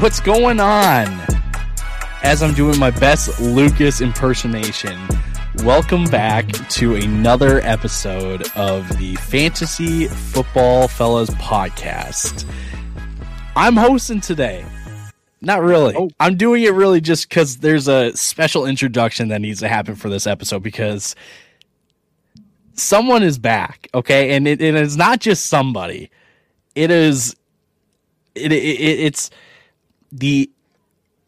What's going on? As I'm doing my best Lucas impersonation, welcome back to another episode of the Fantasy Football Fellas podcast. I'm hosting today. Not really. Oh. I'm doing it really just because there's a special introduction that needs to happen for this episode because someone is back, okay? And it, it is not just somebody. It is it, it, it it's the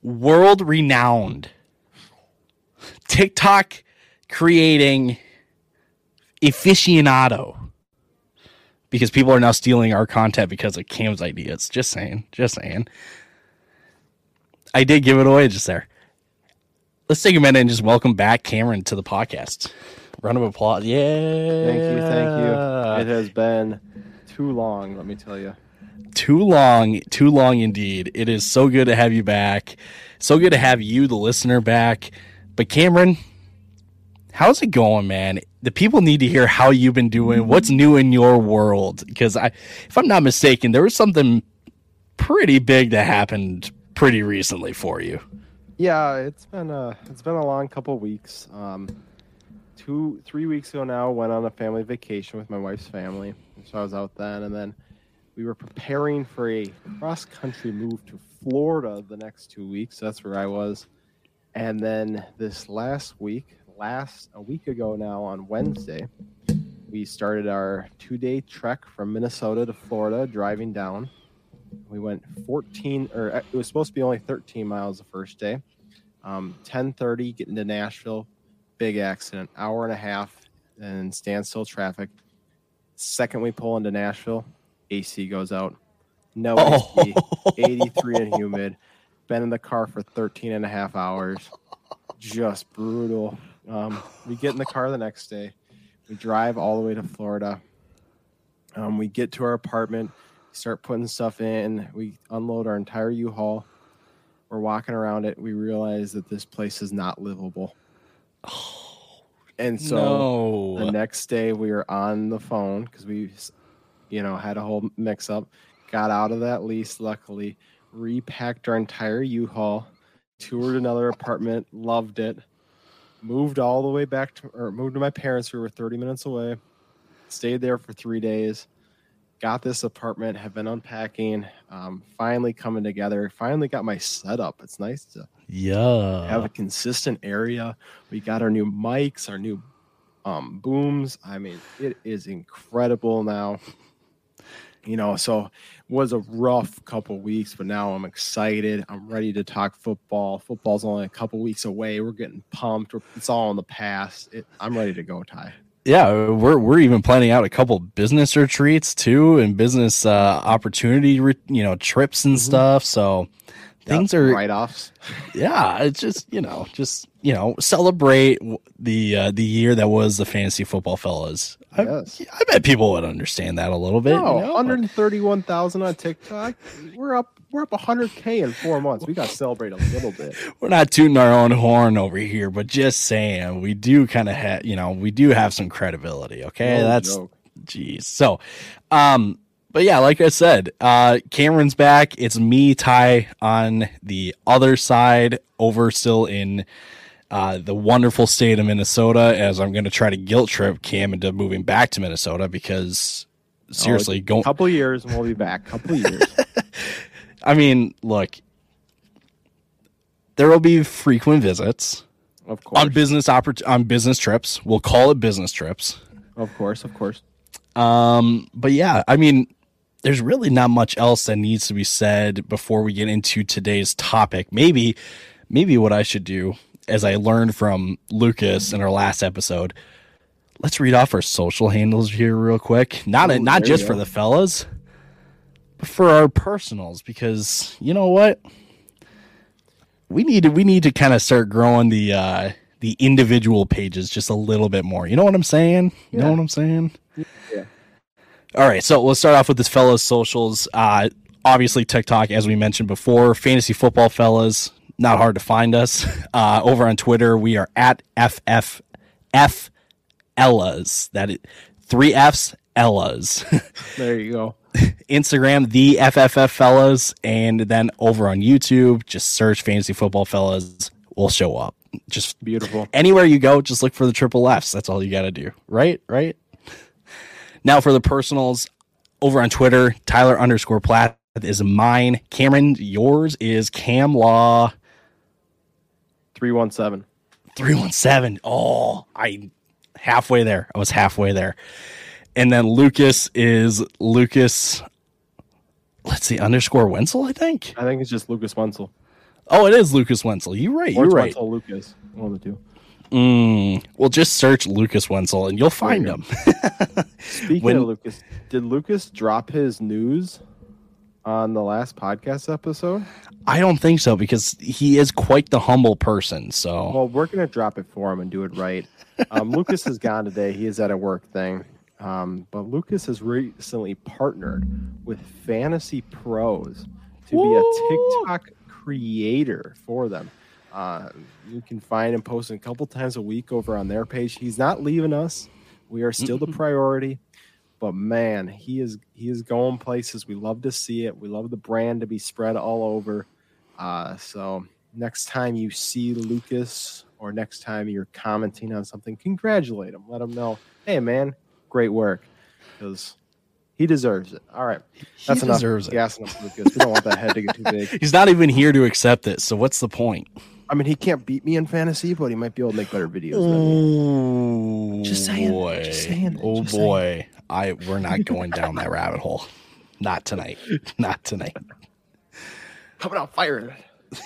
world renowned TikTok creating aficionado because people are now stealing our content because of Cam's ideas. Just saying, just saying. I did give it away just there. Let's take a minute and just welcome back Cameron to the podcast. Round of applause. Yeah. Thank you, thank you. It has been too long, let me tell you. Too long, too long indeed. It is so good to have you back. So good to have you, the listener, back. But Cameron, how's it going, man? The people need to hear how you've been doing. What's new in your world? Because I, if I'm not mistaken, there was something pretty big that happened pretty recently for you. Yeah, it's been a it's been a long couple weeks. Um, two three weeks ago now, went on a family vacation with my wife's family, so I was out then, and then we were preparing for a cross country move to Florida the next two weeks. That's where I was, and then this last week, last a week ago now on Wednesday, we started our two day trek from Minnesota to Florida, driving down. We went 14, or uh, it was supposed to be only 13 miles the first day. Um, 10:30 getting to Nashville, big accident, hour and a half, and standstill traffic. Second we pull into Nashville, AC goes out. No AC, 83 and humid. Been in the car for 13 and a half hours. Just brutal. Um, we get in the car the next day. We drive all the way to Florida. Um, we get to our apartment, start putting stuff in. We unload our entire U-Haul. We're walking around it. We realize that this place is not livable. And so the next day we are on the phone because we, you know, had a whole mix up. Got out of that lease, luckily, repacked our entire U-Haul, toured another apartment, loved it, moved all the way back to, or moved to my parents. who were 30 minutes away, stayed there for three days, got this apartment, have been unpacking, um, finally coming together, finally got my setup. It's nice to yeah. have a consistent area. We got our new mics, our new um, booms. I mean, it is incredible now. You know, so was a rough couple weeks, but now I'm excited. I'm ready to talk football. Football's only a couple weeks away. We're getting pumped. It's all in the past. It, I'm ready to go, Ty. yeah, we're we're even planning out a couple business retreats too, and business uh, opportunity, you know, trips and Mhm. stuff. So things are, write offs. yeah, it's just you know, just you know, celebrate the uh, the year that was the fantasy football fellas. I, Yes. I bet people would understand that a little bit. No, you know? 131,000 on TikTok. We're up. We're up 100k in four months. We got to celebrate a little bit. we're not tooting our own horn over here, but just saying we do kind of have, you know, we do have some credibility. Okay, No that's joke. Jeez. So, um, but yeah, like I said, uh, Cameron's back. It's me, Ty, on the other side, over still in uh, the wonderful state of Minnesota, as I'm going to try to guilt trip Cam into moving back to Minnesota because seriously, going. couple years and we'll be back. A couple years. I mean, look, there will be frequent visits Of course. on business oppor- on business trips. We'll call it business trips. of course. Of course. Um, but yeah, I mean, there's really not much else that needs to be said before we get into today's topic. Maybe, maybe what I should do, as I learned from Lucas in our last episode, let's read off our social handles here real quick. Not Ooh, not just for the fellas, but for our personals, because you know what, we need to we need to kind of start growing the uh the individual pages just a little bit more. You know what I'm saying? You know what I'm saying? Yeah. All right, so we'll start off with this fellow's socials. Uh, obviously TikTok, as we mentioned before, fantasy football fellas. Not hard to find us. Uh, over on Twitter, we are at FFF Ellas. That is three F's Ellas. There you go. Instagram, the FFF fellas, and then over on YouTube, just search Fantasy Football Fellas. We'll show up. Just Beautiful. anywhere you go, just look for the triple Fs. That's all you got to do. Right? Right? Now for the personals, over on Twitter, Tyler underscore Platt is mine. Cameron, yours is Cam Law Three one seven. 317. Oh, I halfway there. I was halfway there. And then Lucas is Lucas. Let's see, underscore Wenzel, I think. I think it's just Lucas Wenzel. Oh, it is Lucas Wenzel. You're right. Or You're right. Wenzel Lucas. One of the two. Mm, well, just search Lucas Wenzel and you'll find him. Speaking When- of Lucas, did Lucas drop his news on the last podcast episode? I don't think so because he is quite the humble person. So, Well, we're gonna drop it for him and do it right. Um, Lucas is gone today. He is at a work thing. Um, but Lucas has recently partnered with Fantasy Pros to Woo! be a TikTok creator for them. Uh, you can find him posting a couple times a week over on their page. He's not leaving us. We are still the priority. But man, he is he is going places. We love to see it. We love the brand to be spread all over. Uh, so next time you see Lucas or next time you're commenting on something, congratulate him. Let him know, hey man, great work, because he deserves it. All right, that's he enough deserves it. gassing up Lucas. We don't want that head to get too big. He's not even here to accept it. So, what's the point? I mean, he can't beat me in fantasy, but he might be able to make better videos. Than me. Oh, Just saying, boy. just saying, oh just boy. I we're not going down that rabbit hole. Not tonight. Not tonight. Coming out firing.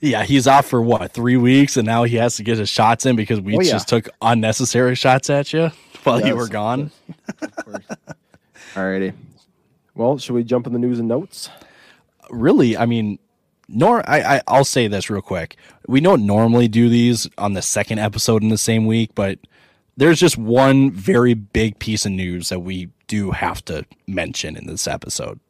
Yeah, he's off for what three weeks, and now he has to get his shots in because we Oh, yeah. just took unnecessary shots at you while you were gone. Of course. Alrighty. Well, should we jump in the news and notes? Really, I mean, nor I, I I'll say this real quick. We don't normally do these on the second episode in the same week, but there's just one very big piece of news that we do have to mention in this episode.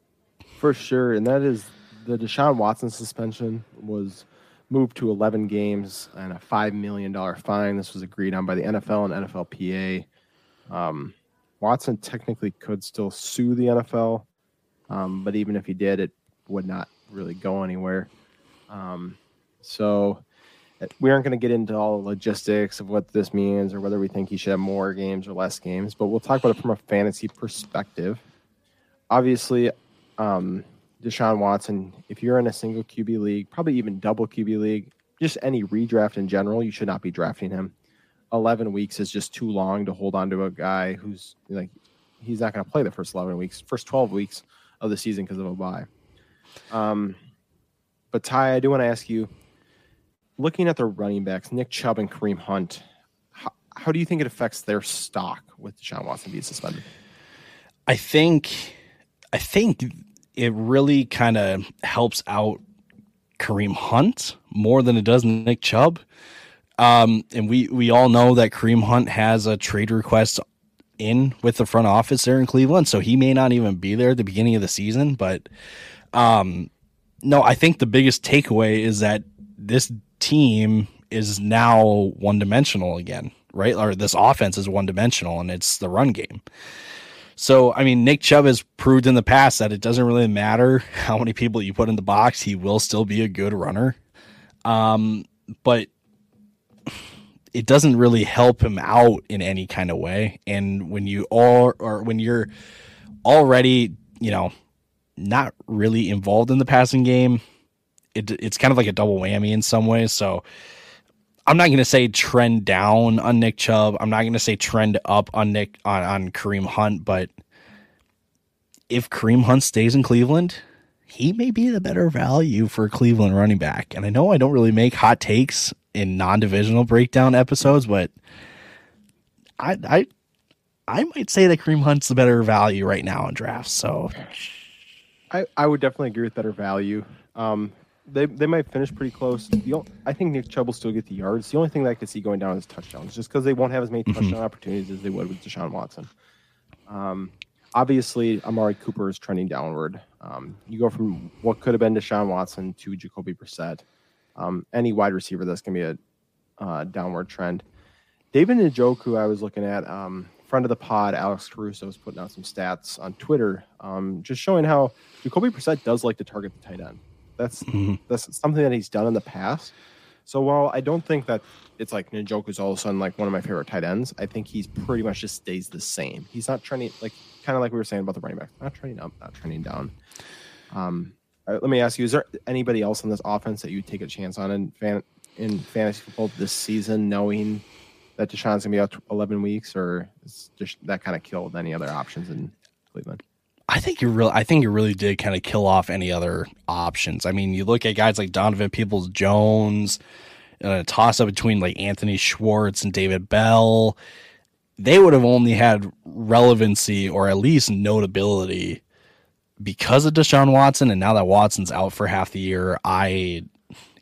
For sure, and that is the Deshaun Watson suspension was moved to 11 games and a five million dollar fine. This was agreed on by the NFL and NFLPA. Um, Watson technically could still sue the NFL, um, but even if he did, it would not really go anywhere. Um, so uh, we aren't going to get into all the logistics of what this means or whether we think he should have more games or less games, but we'll talk about it from a fantasy perspective. Obviously, um, Deshaun Watson, if you're in a single QB league, probably even double QB league, just any redraft in general, you should not be drafting him. 11 weeks is just too long to hold on to a guy who's like, he's not going to play the first 11 weeks, first 12 weeks of the season because of a bye. Um, but Ty, I do want to ask you, looking at the running backs, Nick Chubb and Kareem Hunt, how, how do you think it affects their stock with Deshaun Watson being suspended? I think I think it really kind of helps out Kareem Hunt more than it does Nick Chubb. Um, and we we all know that Kareem Hunt has a trade request in with the front office there in Cleveland, so he may not even be there at the beginning of the season. But um, no, I think the biggest takeaway is that this team is now one dimensional again, right? Or this offense is one dimensional, and it's the run game. So, I mean, Nick Chubb has proved in the past that it doesn't really matter how many people you put in the box, he will still be a good runner. Um, but it doesn't really help him out in any kind of way. And when you are, or when you're already, you know, not really involved in the passing game, it, it's kind of like a double whammy in some ways. So, I'm not going to say trend down on Nick Chubb. I'm not going to say trend up on Nick on, on Kareem Hunt, but if Kareem Hunt stays in Cleveland, he may be the better value for Cleveland running back. And I know I don't really make hot takes in non-divisional breakdown episodes, but I I I might say that Kareem Hunt's the better value right now in drafts. So I, I would definitely agree with better value. Um, they they might finish pretty close. I think Nick Chubb will still get the yards. The only thing that I could see going down is touchdowns, just because they won't have as many touchdown opportunities as they would with Deshaun Watson. Um, obviously, Amari Cooper is trending downward. Um, you go from what could have been Deshaun Watson to Jacoby Brissett. Um, any wide receiver that's going to be a uh, downward trend. David Njoku, I was looking at um, friend of the pod, Alex Caruso, was putting out some stats on Twitter, um, just showing how Jacoby Brissett does like to target the tight end. That's Mhm. that's something that he's done in the past. So while I don't think that it's like Njoku's all of a sudden like one of my favorite tight ends, I think he's pretty much just stays the same. He's not trending like kind of like we were saying about the running back, not trending up, not trending down. Um, right, let me ask you: Is there anybody else on this offense that you take a chance on in fan in fantasy football this season, knowing that Deshaun's gonna be out 11 weeks, or is just that kind of killed any other options in Cleveland? I think you really, I think you really did kind of kill off any other options. I mean, you look at guys like Donovan Peoples Jones, a uh, toss up between like Anthony Schwartz and David Bell. They would have only had relevancy or at least notability because of Deshaun Watson. And now that Watson's out for half the year, I,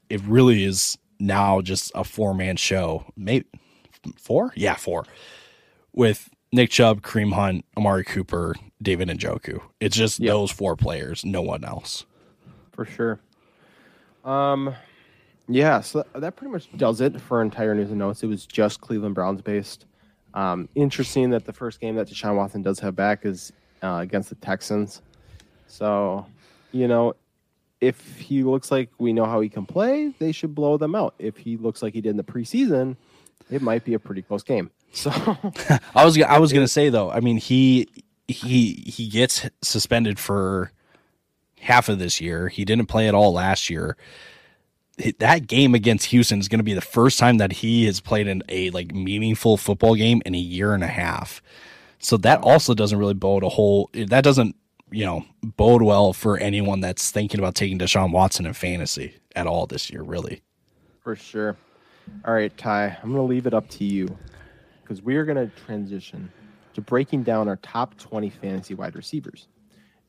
it really is now just a four man show. Maybe four? Yeah, four. With Nick Chubb, Kareem Hunt, Amari Cooper, David Njoku. It's just Yep. those four players, no one else. For sure. Um, yeah, so that pretty much does it for entire news and notes. It was just Cleveland Browns based. Um, interesting that the first game that Deshaun Watson does have back is uh, against the Texans. So, you know, if he looks like we know how he can play, they should blow them out. If he looks like he did in the preseason, it might be a pretty close game. So, I was I was gonna say though, I mean he he he gets suspended for half of this year. He didn't play at all last year. That game against Houston is going to be the first time that he has played in a like meaningful football game in a year and a half. So that also doesn't really bode a whole. That doesn't you know bode well for anyone that's thinking about taking Deshaun Watson in fantasy at all this year. Really. For sure. All right, Ty, I'm going to leave it up to you because we are going to transition to breaking down our top 20 fantasy wide receivers.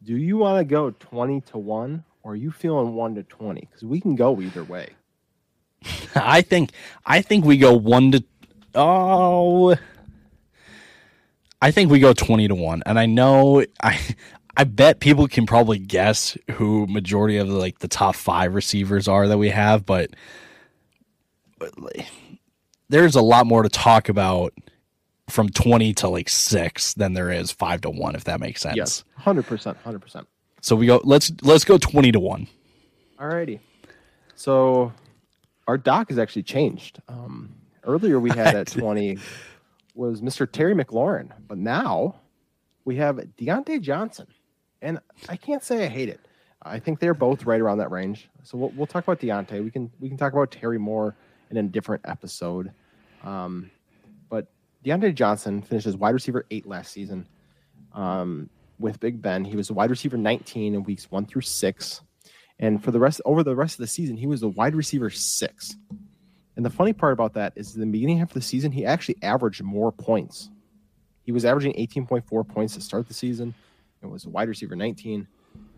Do you want to go 20 to 1 or are you feeling 1 to 20? Because we can go either way. I think I think we go one to oh I think we go twenty to one. And I know I I bet people can probably guess who majority of the, like the top five receivers are that we have, but there's a lot more to talk about from 20 to like 6 than there is 5 to 1 if that makes sense. Yes, 100%. 100%. So we go let's let's go 20 to 1. All righty. So our doc has actually changed. Um, earlier we had at 20 was Mr. Terry McLaurin, but now we have Diontae Johnson. And I can't say I hate it. I think they're both right around that range. So we'll, we'll talk about Diontae. We can we can talk about Terry more in a different episode. Um, but DeAndre Johnson finishes wide receiver eight last season um, with Big Ben. He was wide receiver 19 in weeks one through six. And for the rest over the rest of the season, he was a wide receiver six. And the funny part about that is in the beginning half of the season, he actually averaged more points. He was averaging 18.4 points to start the season. It was a wide receiver 19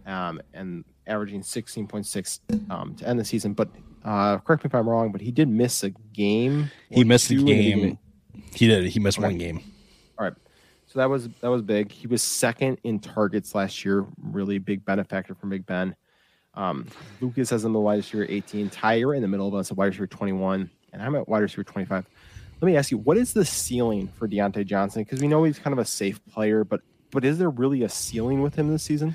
um, and averaging 16.6 um, to end the season. But uh, correct me if I'm wrong, but he did miss a game. He missed the game. He did. He missed Okay. one game. All right. So that was that was big. He was second in targets last year. Really big benefactor from Big Ben. Um, Lucas has him the wide receiver 18. Tyre in the middle of us, a wide receiver 21, and I'm at wide receiver 25. Let me ask you, what is the ceiling for Diontae Johnson? Because we know he's kind of a safe player, but but is there really a ceiling with him this season?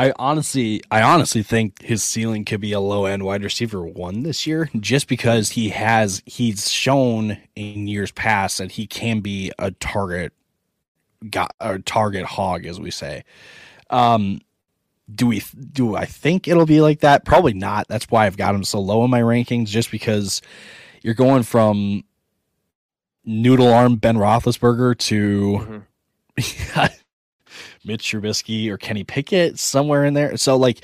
I honestly, I honestly think his ceiling could be a low end wide receiver one this year, just because he has he's shown in years past that he can be a target, got a target hog, as we say. Um, do we do I think it'll be like that? Probably not. That's why I've got him so low in my rankings, just because you're going from noodle arm Ben Roethlisberger to Mitch Trubisky or Kenny Pickett somewhere in there. So like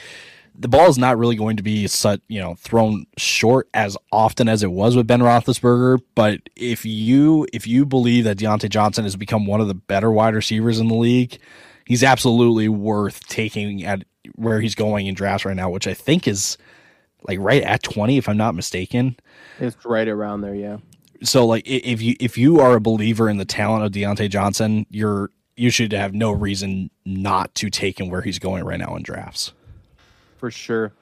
the ball is not really going to be such you know thrown short as often as it was with Ben Roethlisberger. But if you if you believe that Diontae Johnson has become one of the better wide receivers in the league, he's absolutely worth taking at where he's going in drafts right now, which I think is like right at twenty, if I'm not mistaken It's right around there, yeah. so like if you if you are a believer in the talent of Diontae Johnson, you're you should have no reason not to take him where he's going right now in drafts. For sure.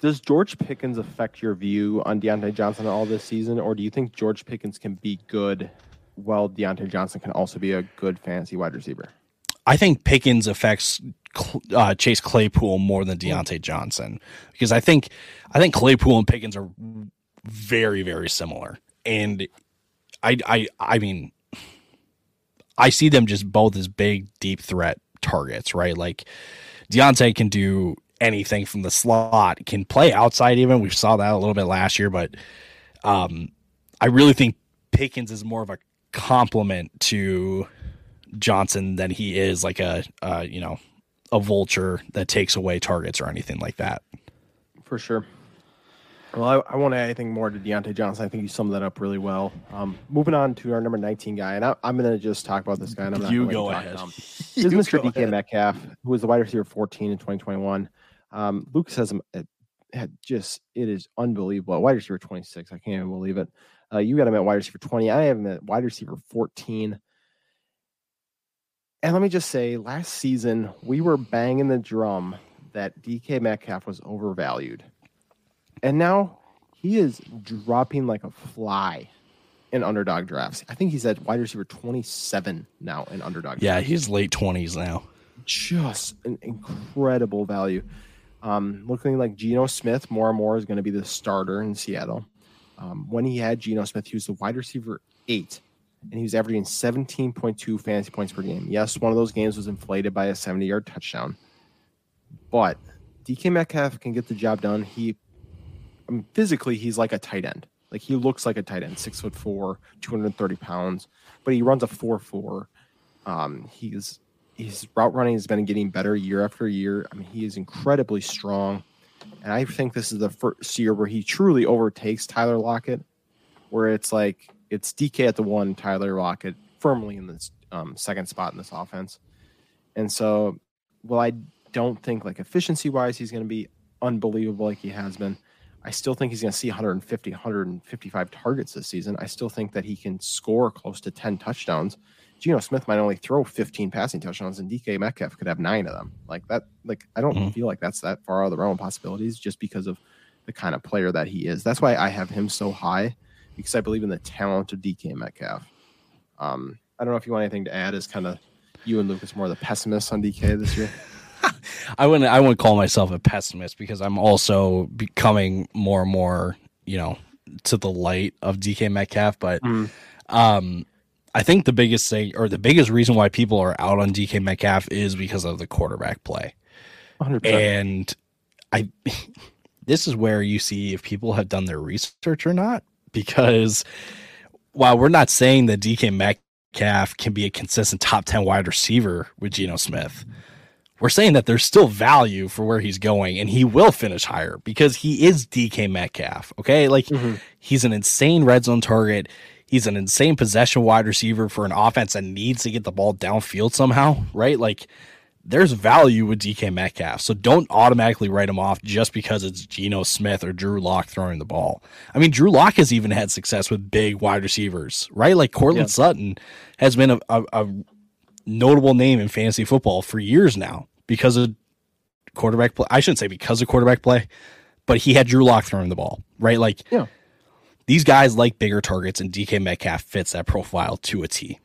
Does George Pickens affect your view on Diontae Johnson all this season, or do you think George Pickens can be good well Diontae Johnson can also be a good fantasy wide receiver. I think Pickens affects uh, Chase Claypool more than Diontae Johnson because I think I think Claypool and Pickens are very very similar, and I I I mean I see them just both as big deep threat targets, right? Like Diontae can do anything from the slot, can play outside even. We saw that a little bit last year, but um, I really think Pickens is more of a complement to Johnson than he is like a uh, you know a vulture that takes away targets or anything like that. For sure. Well, I, I won't add anything more to Diontae Johnson. I think you summed that up really well. Um, moving on to our number 19 guy, and I, am going to just talk about this guy. And I'm not you go ahead. This is Mr. DK ahead. Metcalf, who was the wide receiver 14 in 2021. Um, Lucas has him at, at, just it is unbelievable. Wide receiver 26, I can't even believe it. Uh, you got him at wide receiver 20. I have him at wide receiver 14. And let me just say, last season we were banging the drum that DK Metcalf was overvalued. And now he is dropping like a fly in underdog drafts. I think he's at wide receiver 27 now in underdog. Yeah, drafts. he's late 20s now. Just an incredible value. Um, looking like Geno Smith more and more is going to be the starter in Seattle. Um, when he had Geno Smith, he was the wide receiver eight and he was averaging 17.2 fantasy points per game. Yes, one of those games was inflated by a 70 yard touchdown, but DK Metcalf can get the job done. He, I mean, physically, he's like a tight end. Like he looks like a tight end, six foot four, 230 pounds, but he runs a four four. Um, he's his route running has been getting better year after year. I mean, he is incredibly strong, and I think this is the first year where he truly overtakes Tyler Lockett, where it's like it's DK at the one, Tyler Lockett firmly in this um, second spot in this offense. And so, well, I don't think like efficiency wise he's going to be unbelievable like he has been. I still think he's going to see 150, 155 targets this season. I still think that he can score close to 10 touchdowns. Geno Smith might only throw 15 passing touchdowns, and DK Metcalf could have nine of them. Like that, like I don't mm-hmm. feel like that's that far out of the realm of possibilities just because of the kind of player that he is. That's why I have him so high because I believe in the talent of DK Metcalf. Um, I don't know if you want anything to add as kind of you and Lucas more the pessimists on DK this year. I wouldn't I wouldn't call myself a pessimist because I'm also becoming more and more, you know, to the light of DK Metcalf. But mm. um I think the biggest thing or the biggest reason why people are out on DK Metcalf is because of the quarterback play. 100%. And I this is where you see if people have done their research or not because while we're not saying that DK Metcalf can be a consistent top 10 wide receiver with Geno Smith, we're saying that there's still value for where he's going and he will finish higher because he is DK Metcalf. Okay. Like mm-hmm. he's an insane red zone target. He's an insane possession wide receiver for an offense that needs to get the ball downfield somehow, right? Like there's value with DK Metcalf. So don't automatically write him off just because it's Geno Smith or Drew Lock throwing the ball. I mean, Drew Lock has even had success with big wide receivers, right? Like Courtland yeah. Sutton has been a, a, a, notable name in fantasy football for years now because of quarterback play. I shouldn't say because of quarterback play, but he had Drew Lock throwing the ball, right? Like, yeah. these guys like bigger targets, and DK Metcalf fits that profile to a T.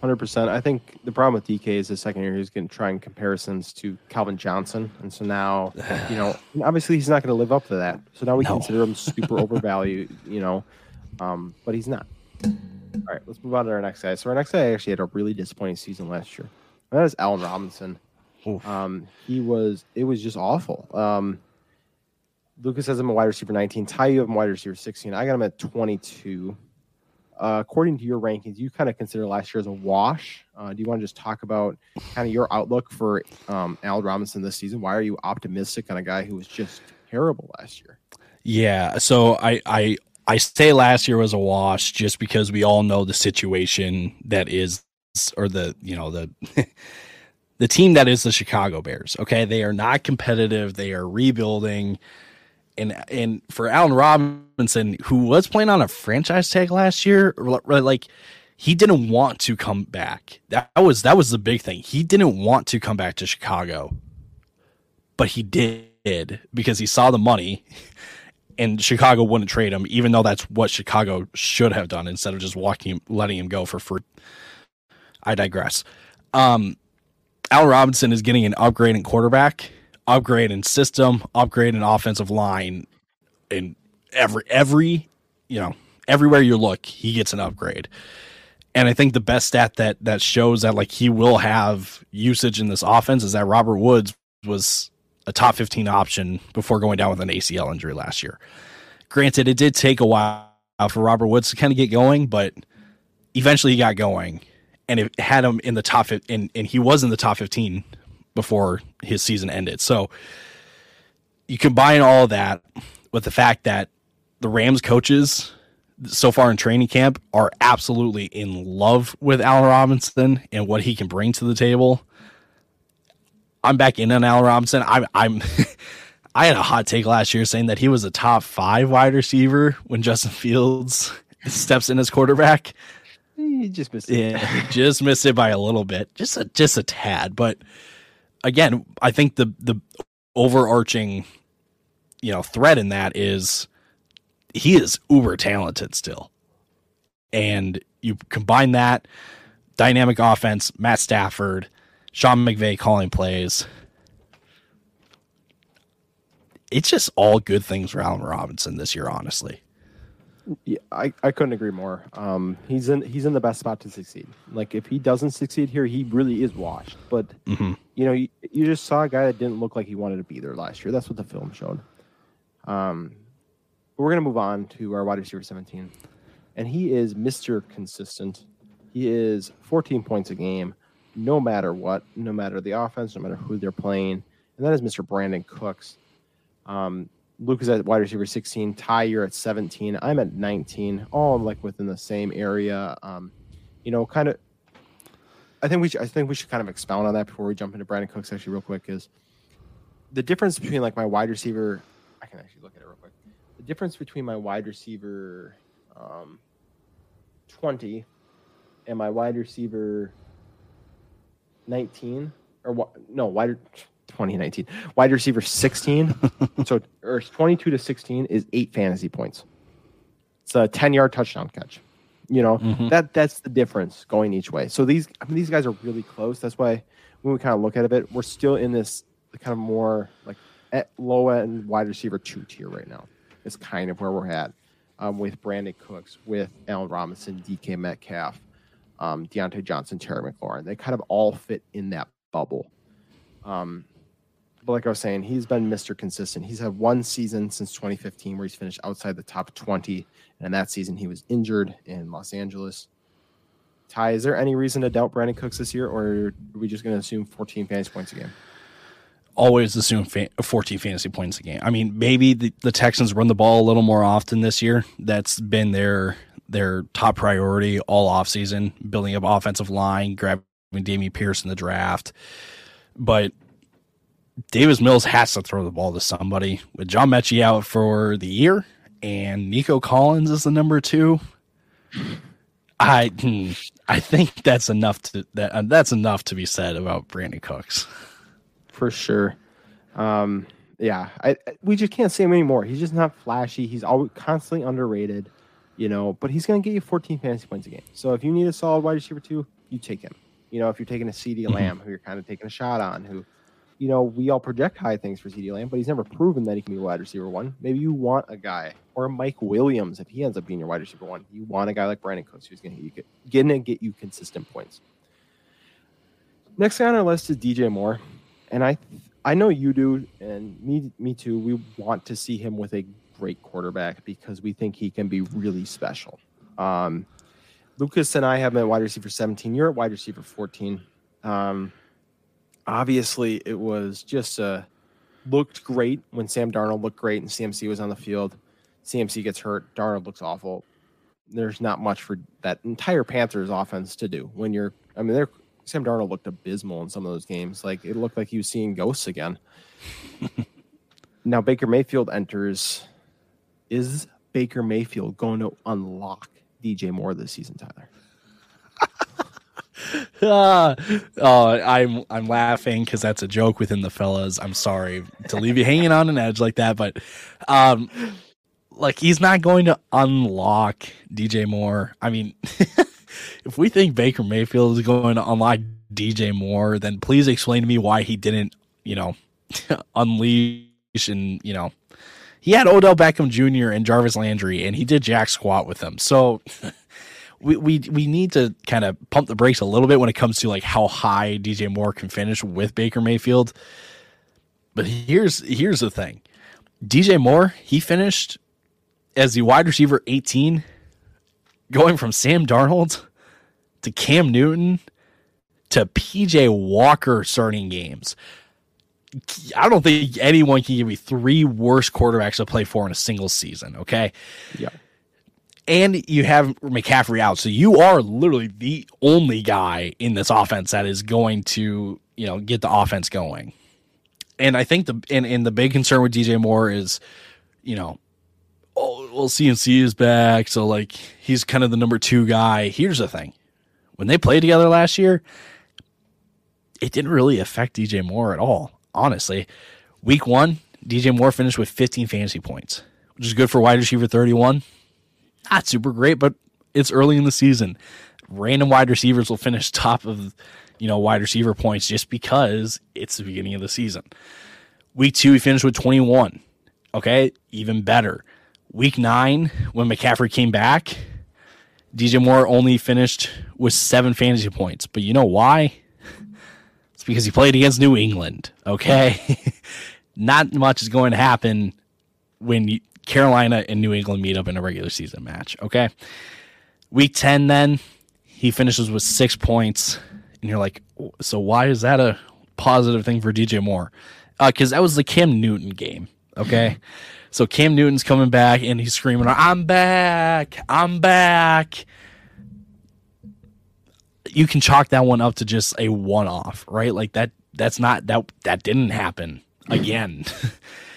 Hundred percent. I think the problem with DK is the second year he's going to try and comparisons to Calvin Johnson, and so now you know obviously he's not going to live up to that. So now we no. consider him super overvalued, you know, um, but he's not. All right, let's move on to our next guy. So our next guy actually had a really disappointing season last year. And that is Allen Robinson. Um, he was it was just awful. Um, Lucas has him a wide receiver 19. Ty, you have him wide receiver 16. I got him at 22 uh, according to your rankings, you kind of consider last year as a wash. Uh, do you want to just talk about kind of your outlook for um, Al Robinson this season? Why are you optimistic on a guy who was just terrible last year? Yeah, so I I I say last year was a wash just because we all know the situation that is, or the you know the. the team that is the Chicago Bears. Okay, they are not competitive. They are rebuilding and and for Allen Robinson, who was playing on a franchise tag last year, like he didn't want to come back. That was that was the big thing. He didn't want to come back to Chicago, but he did because he saw the money, and Chicago wouldn't trade him, even though that's what Chicago should have done instead of just walking, letting him go for free. I digress. Um, Al Robinson is getting an upgrade in quarterback, upgrade in system, upgrade in offensive line, in every every you know everywhere you look, he gets an upgrade. And I think the best stat that that shows that like he will have usage in this offense is that Robert Woods was a top 15 option before going down with an ACL injury last year. Granted, it did take a while for Robert Woods to kind of get going, but eventually he got going and it had him in the top and, and he was in the top 15 before his season ended. So you combine all that with the fact that the Rams coaches so far in training camp are absolutely in love with Allen Robinson and what he can bring to the table. I'm back in on Allen Robinson. I'm I'm I had a hot take last year saying that he was a top five wide receiver when Justin Fields steps in as quarterback. Eh, you just missed it. Yeah, just missed it by a little bit, just a just a tad. But again, I think the the overarching, you know, thread in that is he is uber talented still, and you combine that dynamic offense, Matt Stafford, Sean McVay calling plays. It's just all good things for Allen Robinson this year, honestly. Yeah, I, I couldn't agree more. Um, he's in he's in the best spot to succeed. Like if he doesn't succeed here, he really is washed. But mm-hmm. you know, you, you, just saw a guy that didn't look like he wanted to be there last year. That's what the film showed. Um, we're gonna move on to our wide receiver 17, and he is Mister Consistent. He is 14 points a game, no matter what, no matter the offense, no matter who they're playing, and that is Mister Brandin Cooks. Um, Luke is at wide receiver 16. Ty, you're at 17. I'm at 19. All like within the same area. Um, you know, kind of. I think we should, I think we should kind of expound on that before we jump into Brandin Cooks. Actually, real quick, is the difference between like my wide receiver. I can actually look at it real quick. The difference between my wide receiver um, 20 and my wide receiver 19 or what? no wide 2019. Wide receiver 16. so or 22 to 16 is eight fantasy points. It's a 10 yard touchdown catch. You know, mm-hmm. that that's the difference going each way. So these I mean these guys are really close. That's why when we kind of look at it a bit, we're still in this kind of more like at low end wide receiver two tier right now. It's kind of where we're at. Um, with Brandin Cooks, with Allen Robinson, DK Metcalf, um, Diontae Johnson, Terry McLaurin. They kind of all fit in that bubble. Um, but like I was saying, he's been Mr. Consistent. He's had one season since 2015 where he's finished outside the top 20. And that season, he was injured in Los Angeles. Ty, is there any reason to doubt Brandin Cooks this year, or are we just going to assume 14 fantasy points a game? Always assume fa- 14 fantasy points a game. I mean, maybe the, the Texans run the ball a little more often this year. That's been their their top priority all offseason, building up offensive line, grabbing Dameon Pierce in the draft. But Davis Mills has to throw the ball to somebody. With John Metchie out for the year and Nico Collins is the number two, I hmm, I think that's enough to that uh, that's enough to be said about Brandin Cooks. For sure. Um, yeah, I, we just can't say him anymore. He's just not flashy. He's always constantly underrated, you know. But he's going to get you 14 fantasy points a game. So if you need a solid wide receiver two, you take him. You know, if you're taking a CeeDee mm-hmm. Lamb, who you're kind of taking a shot on, who you know, we all project high things for CeeDee Lamb, but he's never proven that he can be wide receiver one. Maybe you want a guy or Mike Williams if he ends up being your wide receiver one. You want a guy like Brandin Cooks who's going to get, get, get you consistent points. Next guy on our list is DJ Moore, and I I know you do, and me me too. We want to see him with a great quarterback because we think he can be really special. Um, Lucas and I have been wide receiver 17. You're at wide receiver 14. Um, obviously it was just uh, looked great when Sam Darnold looked great and CMC was on the field. CMC gets hurt, Darnold looks awful. There's not much for that entire Panthers offense to do when you're. I mean, they're Sam Darnold looked abysmal in some of those games. Like it looked like he was seeing ghosts again. now Baker Mayfield enters. Is Baker Mayfield going to unlock DJ Moore this season, Tyler? uh, I'm I'm laughing because that's a joke within the fellas. I'm sorry to leave you hanging on an edge like that, but um, like he's not going to unlock DJ Moore. I mean, if we think Baker Mayfield is going to unlock DJ Moore, then please explain to me why he didn't, you know, unleash and, you know, he had Odell Beckham Jr. and Jarvis Landry and he did jack squat with them. So we, we, we need to kind of pump the brakes a little bit when it comes to like how high DJ Moore can finish with Baker Mayfield. But here's, here's the thing. DJ Moore, he finished as the wide receiver 18, going from Sam Darnold to Cam Newton to PJ Walker starting games. I don't think anyone can give me three worst quarterbacks to play for in a single season. Okay. Yeah. And you have McCaffrey out. So you are literally the only guy in this offense that is going to, you know, get the offense going. And I think the and, and the big concern with DJ Moore is, you know, oh well CMC is back. So like he's kind of the number two guy. Here's the thing. When they played together last year, it didn't really affect DJ Moore at all honestly. Week one, DJ Moore finished with 15 fantasy points, which is good for wide receiver 31. Not super great, but it's early in the season. Random wide receivers will finish top of, you know, wide receiver points just because it's the beginning of the season. Week two, he finished with 21. Okay, even better. Week nine, when McCaffrey came back, DJ Moore only finished with seven fantasy points. But you know why? It's because he played against New England. Okay. Not much is going to happen when you, Carolina and New England meet up in a regular season match. Okay. Week 10, then he finishes with six points. And you're like, so why is that a positive thing for DJ Moore? Because uh, that was the Cam Newton game. Okay. so Cam Newton's coming back and he's screaming, I'm back. I'm back you can chalk that one up to just a one off, right? Like that that's not that that didn't happen again.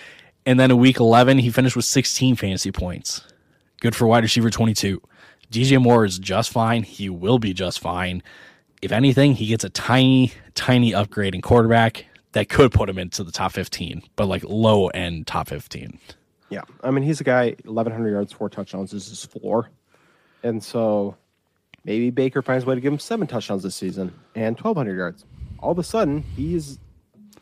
and then in week 11 he finished with 16 fantasy points. Good for wide receiver 22. DJ Moore is just fine. He will be just fine. If anything, he gets a tiny tiny upgrade in quarterback that could put him into the top 15, but like low end top 15. Yeah. I mean, he's a guy 1100 yards, four touchdowns is his floor. And so Maybe Baker finds a way to give him seven touchdowns this season and 1,200 yards. All of a sudden, he's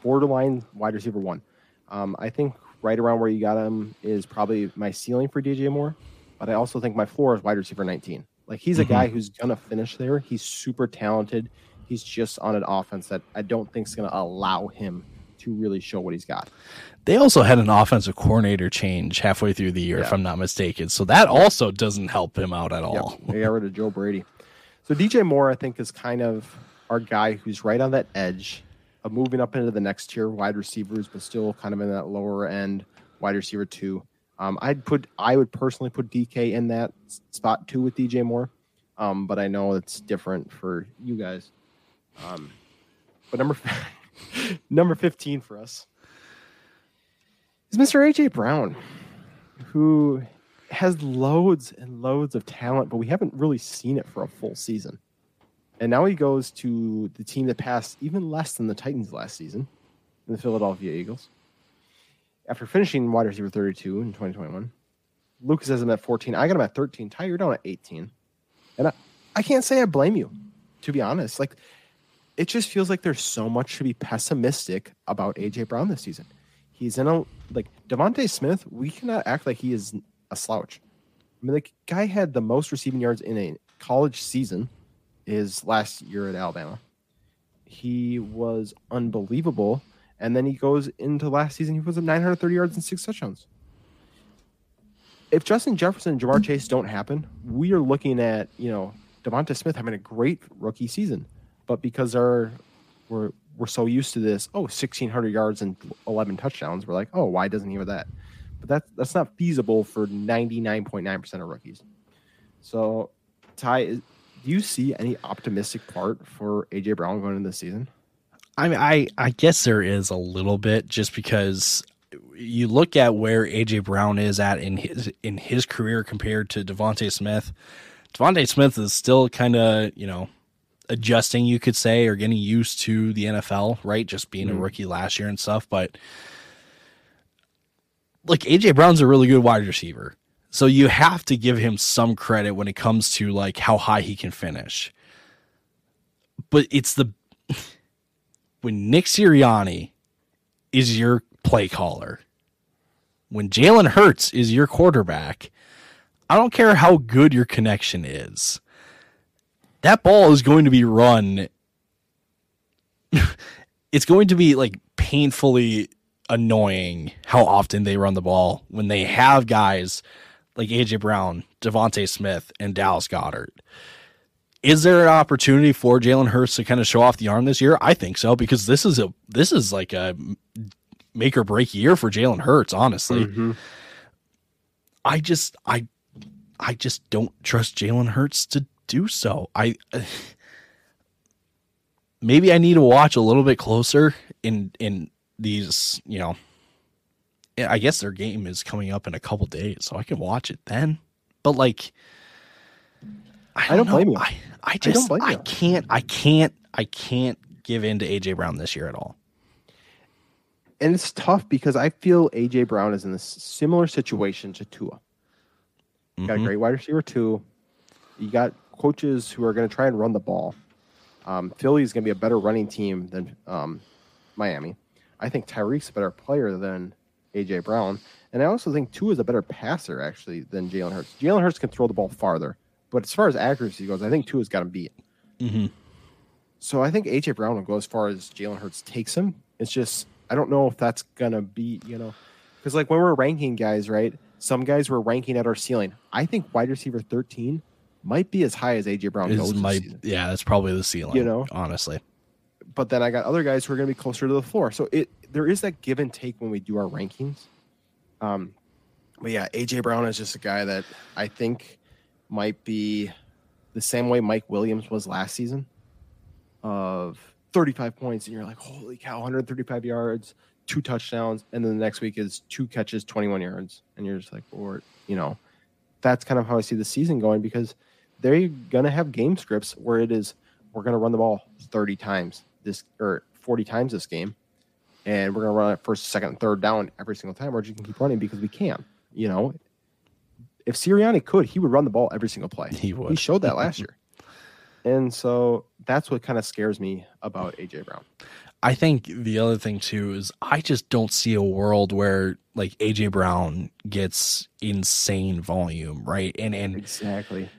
borderline wide receiver one. Um, I think right around where you got him is probably my ceiling for DJ Moore, but I also think my floor is wide receiver 19. Like he's a mm-hmm. guy who's gonna finish there. He's super talented. He's just on an offense that I don't think is gonna allow him to really show what he's got. They also had an offensive coordinator change halfway through the year, yeah. if I'm not mistaken. So that also doesn't help him out at all. Yep. They got rid of Joe Brady. So DJ Moore, I think, is kind of our guy who's right on that edge moving up into the next tier wide receivers, but still kind of in that lower end wide receiver two. Um, I'd put, I would personally put DK in that spot too with DJ Moore, um, but I know it's different for you guys. Um, but number number fifteen for us is Mr. AJ Brown, who has loads and loads of talent, but we haven't really seen it for a full season. And now he goes to the team that passed even less than the Titans last season, the Philadelphia Eagles. After finishing wide receiver 32 in 2021, Lucas has him at 14. I got him at 13. Ty, you're down at 18. And I, I can't say I blame you, to be honest. Like, it just feels like there's so much to be pessimistic about AJ Brown this season. He's in a like DeVonta Smith. We cannot act like he is a slouch. I mean, the guy had the most receiving yards in a college season his last year at Alabama. He was unbelievable. And then he goes into last season, he was at 930 yards and six touchdowns. If Justin Jefferson and Ja'Marr Chase don't happen, we are looking at, you know, DeVonta Smith having a great rookie season. But because our we're we're so used to this, oh, 1,600 yards and 11 touchdowns, we're like, oh, why doesn't he have that? but that's that's not feasible for 99.9% of rookies. So, Ty, do you see any optimistic part for AJ Brown going into the season? I mean, I I guess there is a little bit just because you look at where AJ Brown is at in his in his career compared to DeVonta Smith. DeVonta Smith is still kind of you know adjusting, you could say, or getting used to the NFL, right? Just being mm-hmm. a rookie last year and stuff, but like AJ Brown's a really good wide receiver. So you have to give him some credit when it comes to like how high he can finish. But it's the when Nick Sirianni is your play caller, when Jalen Hurts is your quarterback, I don't care how good your connection is. That ball is going to be run. it's going to be like painfully annoying how often they run the ball when they have guys like AJ Brown, DeVonta Smith, and Dallas Goedert. Is there an opportunity for Jalen Hurts to kind of show off the arm this year? I think so because this is a this is like a make or break year for Jalen Hurts. Honestly, mm-hmm. I just I I just don't trust Jalen Hurts to do so. I maybe I need to watch a little bit closer in in these, you know. I guess their game is coming up in a couple days, so I can watch it then. But like, I don't, I don't blame you. I, I just I, I can't I can't I can't give in to AJ Brown this year at all. And it's tough because I feel AJ Brown is in a similar situation to Tua. You got mm-hmm. a great wide receiver too. You got coaches who are going to try and run the ball. Um, Philly is going to be a better running team than um, Miami. I think Tyreek's a better player than AJ Brown, and I also think Tua is a better passer actually than Jalen Hurts. Jalen Hurts can throw the ball farther, but as far as accuracy goes, I think Tua's got him beat. Mm-hmm. So I think AJ Brown will go as far as Jalen Hurts takes him. It's just I don't know if that's gonna be you know because like when we're ranking guys, right? Some guys we're ranking at our ceiling. I think wide receiver thirteen might be as high as AJ Brown goes. Yeah, that's probably the ceiling. You know, honestly. But then I got other guys who are going to be closer to the floor. So it there is that give and take when we do our rankings. Um, but yeah, AJ Brown is just a guy that I think might be the same way Mike Williams was last season, of 35 points, and you're like, holy cow, 135 yards, two touchdowns, and then the next week is two catches, 21 yards, and you're just like, or you know, that's kind of how I see the season going because they're gonna have game scripts where it is we're gonna run the ball 30 times this or 40 times this game, and we're gonna run it first, second, and third down every single time, or you can keep running because we can. You know, if Sirianni could, he would run the ball every single play. He would. He showed that last year, and so that's what kind of scares me about AJ Brown. I think the other thing too is I just don't see a world where like AJ Brown gets insane volume, right? And and exactly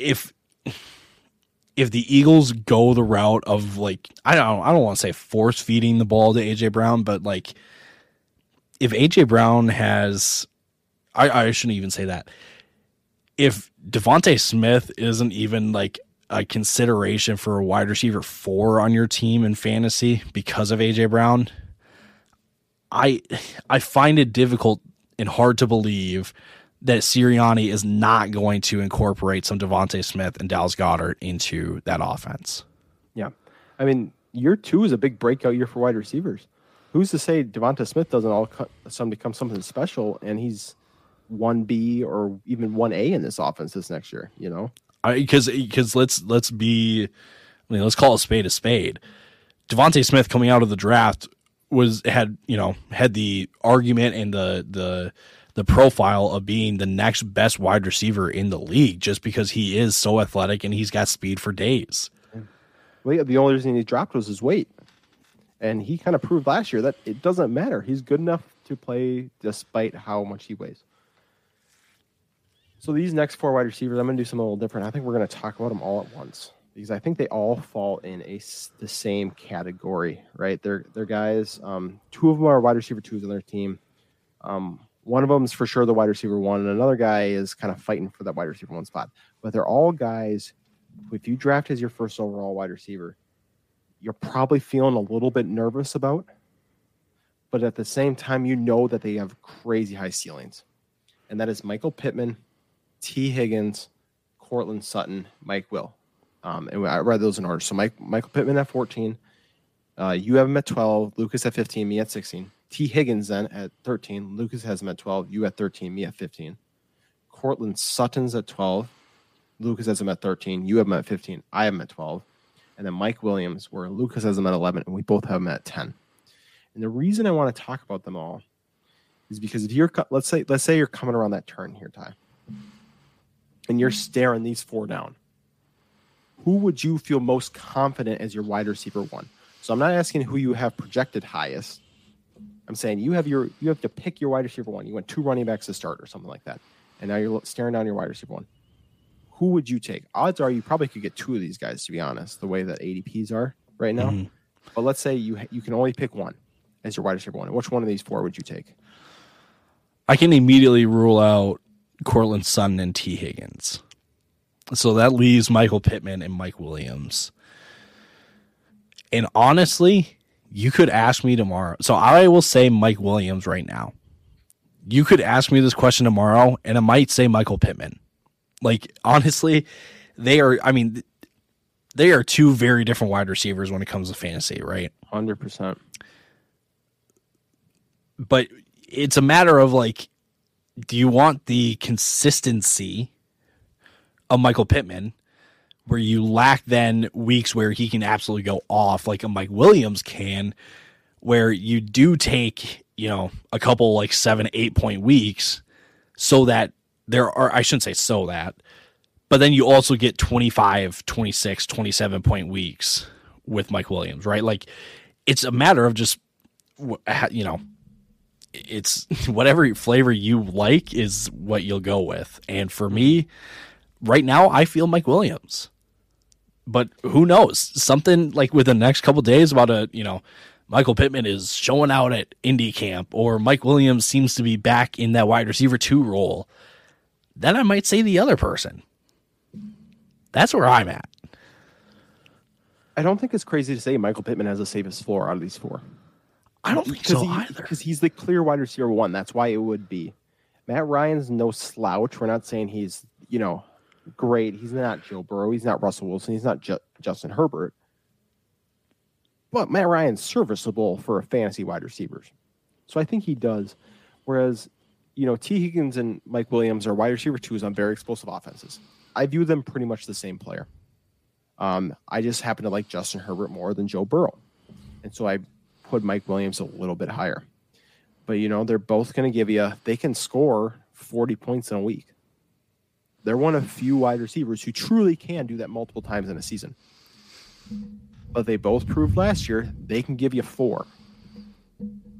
if if the Eagles go the route of like I don't I don't want to say force feeding the ball to AJ Brown, but like if AJ Brown has I, I shouldn't even say that. If DeVonta Smith isn't even like a consideration for a wide receiver four on your team in fantasy because of AJ Brown, I I find it difficult and hard to believe that Sirianni is not going to incorporate some DeVonta Smith and Dallas Goedert into that offense. Yeah. I mean, year two is a big breakout year for wide receivers. Who's to say DeVonta Smith doesn't all some become something special and he's one B or even one A in this offense this next year, you know? Because because let's let's be I mean, let's call a spade a spade. DeVonta Smith coming out of the draft was had, you know, had the argument and the the the profile of being the next best wide receiver in the league just because he is so athletic and he's got speed for days. Well, the only reason he dropped was his weight. And he kind of proved last year that it doesn't matter. He's good enough to play despite how much he weighs. So these next four wide receivers, I'm going to do something a little different. I think we're going to talk about them all at once because I think they all fall in a the same category, right? They're they're guys. Um, two of them are wide receiver twos on their team. Um, one of them is for sure the wide receiver one, and another guy is kind of fighting for that wide receiver one spot. But they're all guys who, if you draft as your first overall wide receiver, you're probably feeling a little bit nervous about. But at the same time, you know that they have crazy high ceilings. And that is Michael Pittman, Tee Higgins, Courtland Sutton, Mike Will. Um, and I read those in order. So Mike, Michael Pittman at 14, uh, you have him at 12, Lucas at 15, me at 16. Tee Higgins then at 13. Lucas has him at 12. You at 13. Me at 15. Courtland Sutton's at 12. Lucas has him at 13. You have him at 15. I have him at 12. And then Mike Williams, where Lucas has him at 11, and we both have him at 10. And the reason I want to talk about them all is because if you're let's say let's say you're coming around that turn here, Ty, and you're staring these four down, who would you feel most confident as your wide receiver one? So I'm not asking who you have projected highest. I'm saying you have your you have to pick your wide receiver one. You went two running backs to start or something like that, and now you're staring down your wide receiver one. Who would you take? Odds are you probably could get two of these guys to be honest, the way that ADPs are right now. Mhm. But let's say you you can only pick one as your wide receiver one. Which one of these four would you take? I can immediately rule out Courtland Sutton and Tee Higgins. So that leaves Michael Pittman and Mike Williams. And honestly, you could ask me tomorrow. So I will say Mike Williams right now. You could ask me this question tomorrow, and I might say Michael Pittman. Like, honestly, they are, I mean, they are two very different wide receivers when it comes to fantasy, right? Hundred percent. but it's a matter of like do you want the consistency of Michael Pittman where you lack then weeks where he can absolutely go off like a Mike Williams can where you do take, you know, a couple like 7 8 point weeks so that there are I shouldn't say so that but then you also get 25, 26, 27 point weeks with Mike Williams, right? Like it's a matter of just you know it's whatever flavor you like is what you'll go with. And for me, right now, I feel Mike Williams. But who knows? Something like within the next couple days about a, you know, Michael Pittman is showing out at Indy camp or Mike Williams seems to be back in that wide receiver two role. Then I might say the other person. That's where I'm at. I don't think it's crazy to say Michael Pittman has the safest floor out of these four. I don't think so he, either. Because he's the clear wide receiver one. That's why it would be. Matt Ryan's no slouch. We're not saying he's, you know, great. He's not Joe Burrow. He's not Russell Wilson. He's not Ju- Justin Herbert. But Matt Ryan's serviceable for a fantasy wide receivers. So I think he does. Whereas, you know, Tee Higgins and Mike Williams are wide receiver twos on very explosive offenses. I view them pretty much the same player. Um, I just happen to like Justin Herbert more than Joe Burrow. And so I put Mike Williams a little bit higher. But you know, they're both going to give you they can score 40 points in a week. They're one of few wide receivers who truly can do that multiple times in a season. But they both proved last year they can give you four.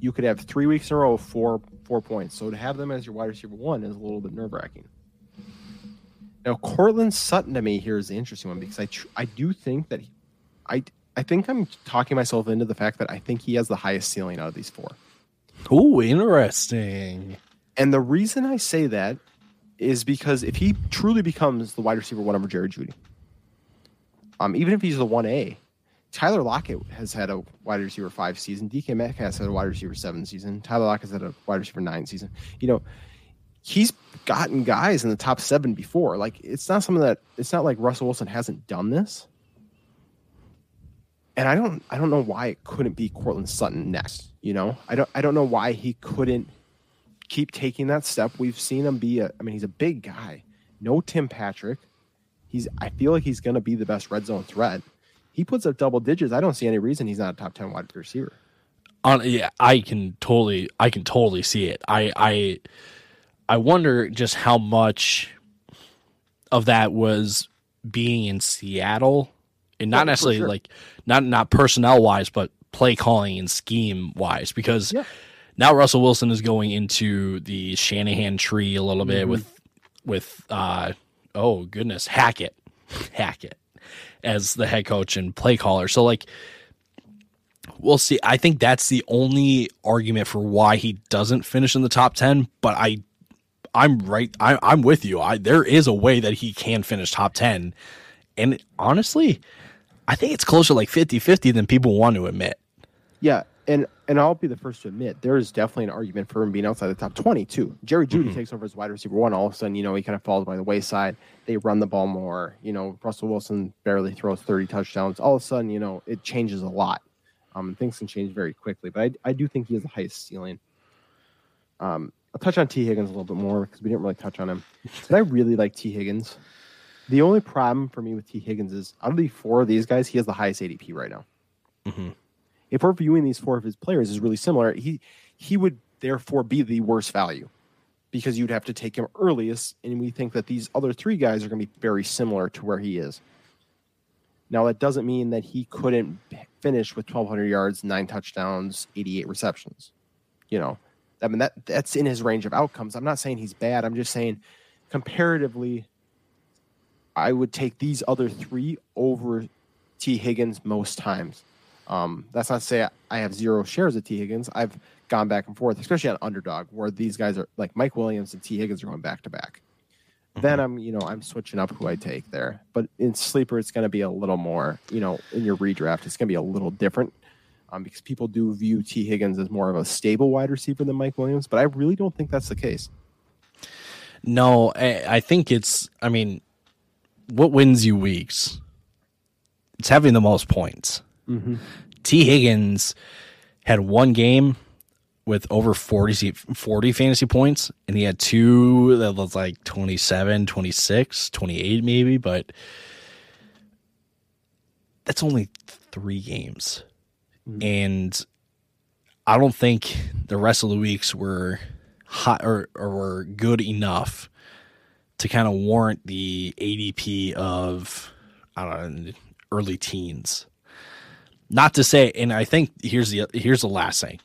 You could have three weeks in a row of four four points. So to have them as your wide receiver one is a little bit nerve wracking. Now, Courtland Sutton to me here is the interesting one because I tr- I do think that he, I I think I'm talking myself into the fact that I think he has the highest ceiling out of these four. Ooh, interesting. And the reason I say that is because if he truly becomes the wide receiver one over Jerry Jeudy, um, even if he's the one A, Tyler Lockett has had a wide receiver five season. DK Metcalf has had a wide receiver seven season. Tyler Lockett has had a wide receiver nine season. You know, he's gotten guys in the top seven before. Like it's not something that it's not like Russell Wilson hasn't done this. And I don't I don't know why it couldn't be Courtland Sutton next. You know, I don't I don't know why he couldn't keep taking that step. We've seen him be a I mean he's a big guy. No Tim Patrick. He's I feel like he's gonna be the best red zone threat. He puts up double digits. I don't see any reason he's not a top ten wide receiver. on yeah i can totally i can totally see it i i i wonder just how much of that was being in seattle and not oh, for necessarily sure. like not not personnel wise but play calling and scheme wise because Yeah. Now russell wilson is going into the shanahan tree a little bit Mhm. with with uh oh goodness hackett hackett as the head coach and play caller so like We'll see. I think that's the only argument for why he doesn't finish in the top 10, but I I'm right I I'm with you. I there is a way that he can finish top 10. And honestly, I think it's closer like 50-50 than people want to admit. Yeah, and and I'll be the first to admit there is definitely an argument for him being outside the top twenty too. Jerry Jeudy takes over as wide receiver one. All of a sudden, you know, he kind of falls by the wayside. They run the ball more. You know, Russell Wilson barely throws thirty touchdowns. All of a sudden, you know, it changes a lot. Um, things can change very quickly, but I I do think he has the highest ceiling. Um, I'll touch on Tee Higgins a little bit more because we didn't really touch on him. But I really like Tee Higgins. The only problem for me with Tee Higgins is out of the four of these guys, he has the highest ADP right now Mhm. If we're viewing these four of his players as really similar, he he would therefore be the worst value because you'd have to take him earliest. And we think that these other three guys are going to be very similar to where he is. Now, that doesn't mean that he couldn't finish with 1,200 yards, nine touchdowns, 88 receptions. You know, I mean, that that's in his range of outcomes. I'm not saying he's bad. I'm just saying comparatively, I would take these other three over Tee Higgins most times. Um, that's not to say I have zero shares of Tee Higgins. I've gone back and forth, especially on underdog, where these guys are like Mike Williams and Tee Higgins are going back to back. Mm-hmm. Then I'm, you know, I'm switching up who I take there. But in sleeper, it's going to be a little more, you know, in your redraft, it's going to be a little different um, because people do view Tee Higgins as more of a stable wide receiver than Mike Williams. But I really don't think that's the case. No, I, I think it's. I mean, what wins you weeks? It's having the most points. Mm-hmm. Tee Higgins had one game with over 40, 40 fantasy points, and he had two that was like 27, 26, 28 maybe, but that's only three games. Mm-hmm. And I don't think the rest of the weeks were hot or, or were good enough to kind of warrant the ADP of I don't know early teens. Not to say, and I think here's the here's the last thing: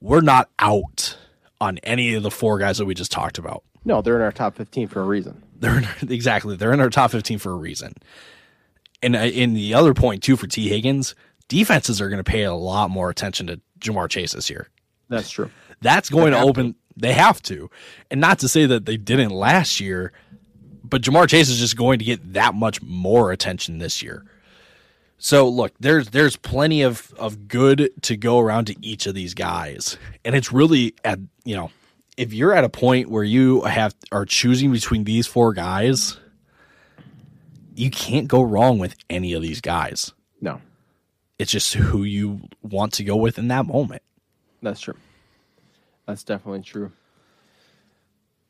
we're not out on any of the four guys that we just talked about. No, they're in our top fifteen for a reason. They're in, exactly they're in our top fifteen for a reason. And in the other point too for Tee Higgins, defenses are going to pay a lot more attention to Ja'Marr Chase this year. That's true. That's going to open. To. They have to, and not to say that they didn't last year, but Ja'Marr Chase is just going to get that much more attention this year. So look, there's there's plenty of of good to go around to each of these guys, and it's really at you know if you're at a point where you have are choosing between these four guys, you can't go wrong with any of these guys. No, it's just who you want to go with in that moment. That's true. That's definitely true.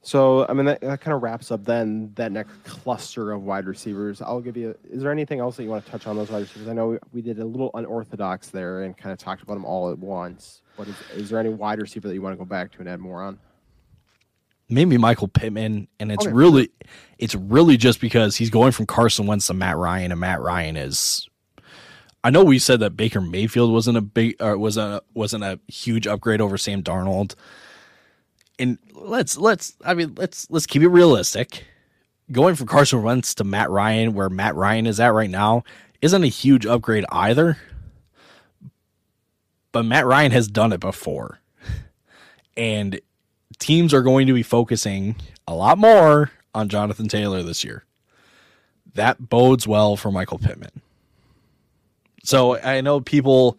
So, I mean, that, that kind of wraps up then that next cluster of wide receivers. I'll give you. Is there anything else that you want to touch on those wide receivers? I know we, we did a little unorthodox there and kind of talked about them all at once. But is, is there any wide receiver that you want to go back to and add more on? Maybe Michael Pittman, and it's okay. really, it's really just because he's going from Carson Wentz to Matt Ryan, and Matt Ryan is. I know we said that Baker Mayfield wasn't a big, or was a wasn't a huge upgrade over Sam Darnold and let's let's I mean let's let's keep it realistic. Going from Carson Wentz to Matt Ryan, where Matt Ryan is at right now, isn't a huge upgrade either. But Matt Ryan has done it before. And teams are going to be focusing a lot more on Jonathan Taylor this year. That bodes well for Michael Pittman. So I know people